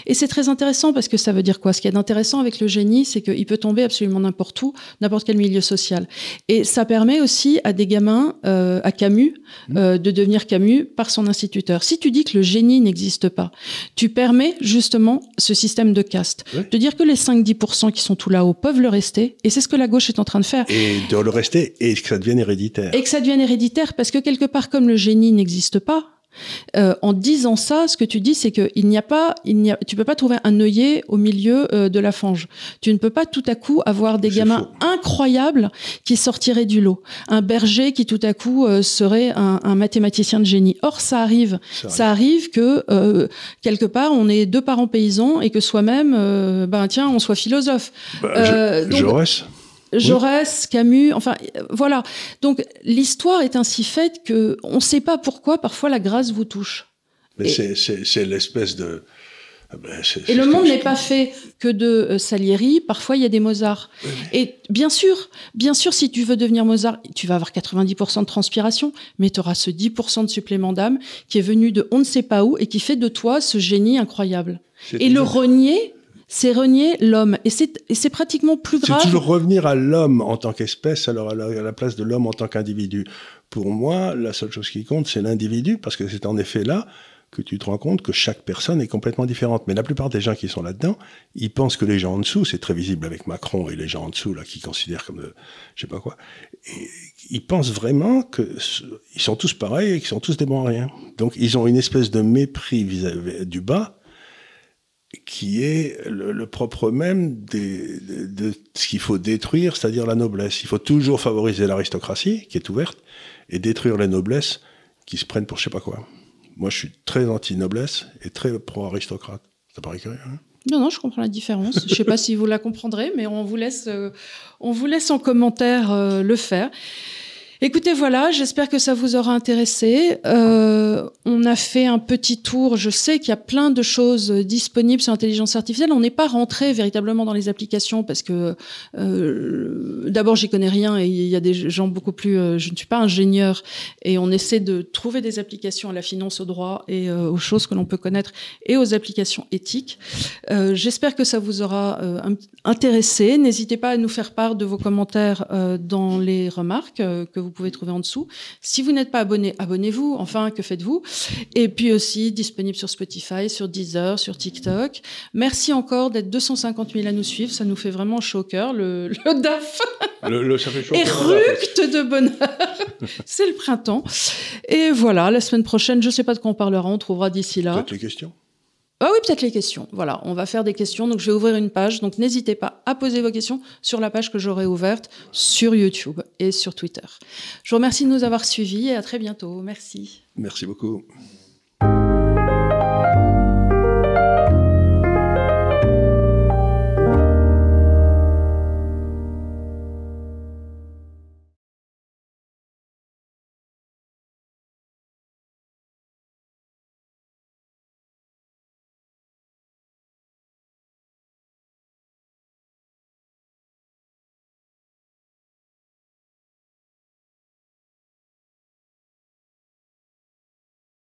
Et c'est très intéressant parce que ça veut dire quoi? Ce qui est intéressant avec le génie, c'est qu'il peut tomber absolument n'importe où, n'importe quel milieu social. Et ça permet aussi à des gamins, euh, à Camus, mmh. euh, de devenir Camus par son instituteur. Si tu dis que le génie n'existe pas, tu permets justement ce système de caste. De dire que les 5-10% qui sont tout là-haut peuvent le rester. Et c'est ce que la gauche est en train de faire. Et de le rester et que ça devienne héréditaire. Et que ça devienne héréditaire parce que quelque part, comme le génie n'existe pas, euh, en disant ça, ce que tu dis, c'est qu'il n'y a pas, il n'y a, tu peux pas trouver un œillet au milieu euh, de la fange. Tu ne peux pas tout à coup avoir des gamins incroyables qui sortiraient du lot. Un berger qui tout à coup euh, serait un, un, mathématicien de génie. Or, ça arrive. Ça arrive, que quelque part on est deux parents paysans et que soi-même, ben tiens, on soit philosophe. Bah, donc, Jaurès, Camus, enfin voilà. Donc l'histoire est ainsi faite que on ne sait pas pourquoi parfois la grâce vous touche. Mais c'est l'espèce de ah ben, et le monde n'est pas fait que de euh, Salieri. Parfois, il y a des Mozart. Et bien sûr, bien sûr, si tu veux devenir Mozart, tu vas avoir 90% de transpiration, mais tu auras ce 10% de supplément d'âme qui est venu de on ne sait pas où et qui fait de toi ce génie incroyable. Et le renier, c'est renier l'homme. Et c'est pratiquement plus grave. C'est toujours revenir à l'homme en tant qu'espèce, alors à la place de l'homme en tant qu'individu. Pour moi, la seule chose qui compte, c'est l'individu, parce que c'est en effet là que tu te rends compte que chaque personne est complètement différente. Mais la plupart des gens qui sont là-dedans, ils pensent que les gens en dessous, c'est très visible avec Macron et les gens en dessous, là, qui considèrent comme, euh, je sais pas quoi, et ils pensent vraiment que ils sont tous pareils et qu'ils sont tous des bons à rien. Donc, ils ont une espèce de mépris vis-à-vis du bas, qui est le, propre même de, ce qu'il faut détruire, c'est-à-dire la noblesse. Il faut toujours favoriser l'aristocratie, qui est ouverte, et détruire les noblesses qui se prennent pour je sais pas quoi. Moi, je suis très anti-noblesse et très pro-aristocrate. Ça paraît curieux, hein? Non, non, je comprends la différence. Je ne sais pas si vous la comprendrez, mais on vous laisse, euh, on vous laisse en commentaire euh, le faire. Écoutez, voilà, j'espère que ça vous aura intéressé. Euh, on a fait un petit tour. Je sais qu'il y a plein de choses disponibles sur l'intelligence artificielle. On n'est pas rentré véritablement dans les applications parce que euh, d'abord j'y connais rien et il y a des gens beaucoup plus. Euh, je ne suis pas ingénieur et on essaie de trouver des applications à la finance, au droit et euh, aux choses que l'on peut connaître et aux applications éthiques. Euh, j'espère que ça vous aura euh, intéressé. N'hésitez pas à nous faire part de vos commentaires dans les remarques que vous pouvez trouver en dessous. Si vous n'êtes pas abonné, abonnez-vous. Enfin, que faites-vous? Et puis aussi disponible sur Spotify, sur Deezer, sur TikTok. Merci encore d'être 250 000 à nous suivre. Ça nous fait vraiment chaud au cœur. Le, *laughs* le DAF le, ructe de bonheur. *laughs* C'est le printemps. Et voilà, la semaine prochaine, je ne sais pas de quoi on parlera. On trouvera d'ici là. Peut-être les questions ah oui, peut-être les questions. Voilà, on va faire des questions. Donc, je vais ouvrir une page. Donc, n'hésitez pas à poser vos questions sur la page que j'aurai ouverte sur YouTube et sur Twitter. Je vous remercie de nous avoir suivis et à très bientôt. Merci. Merci beaucoup.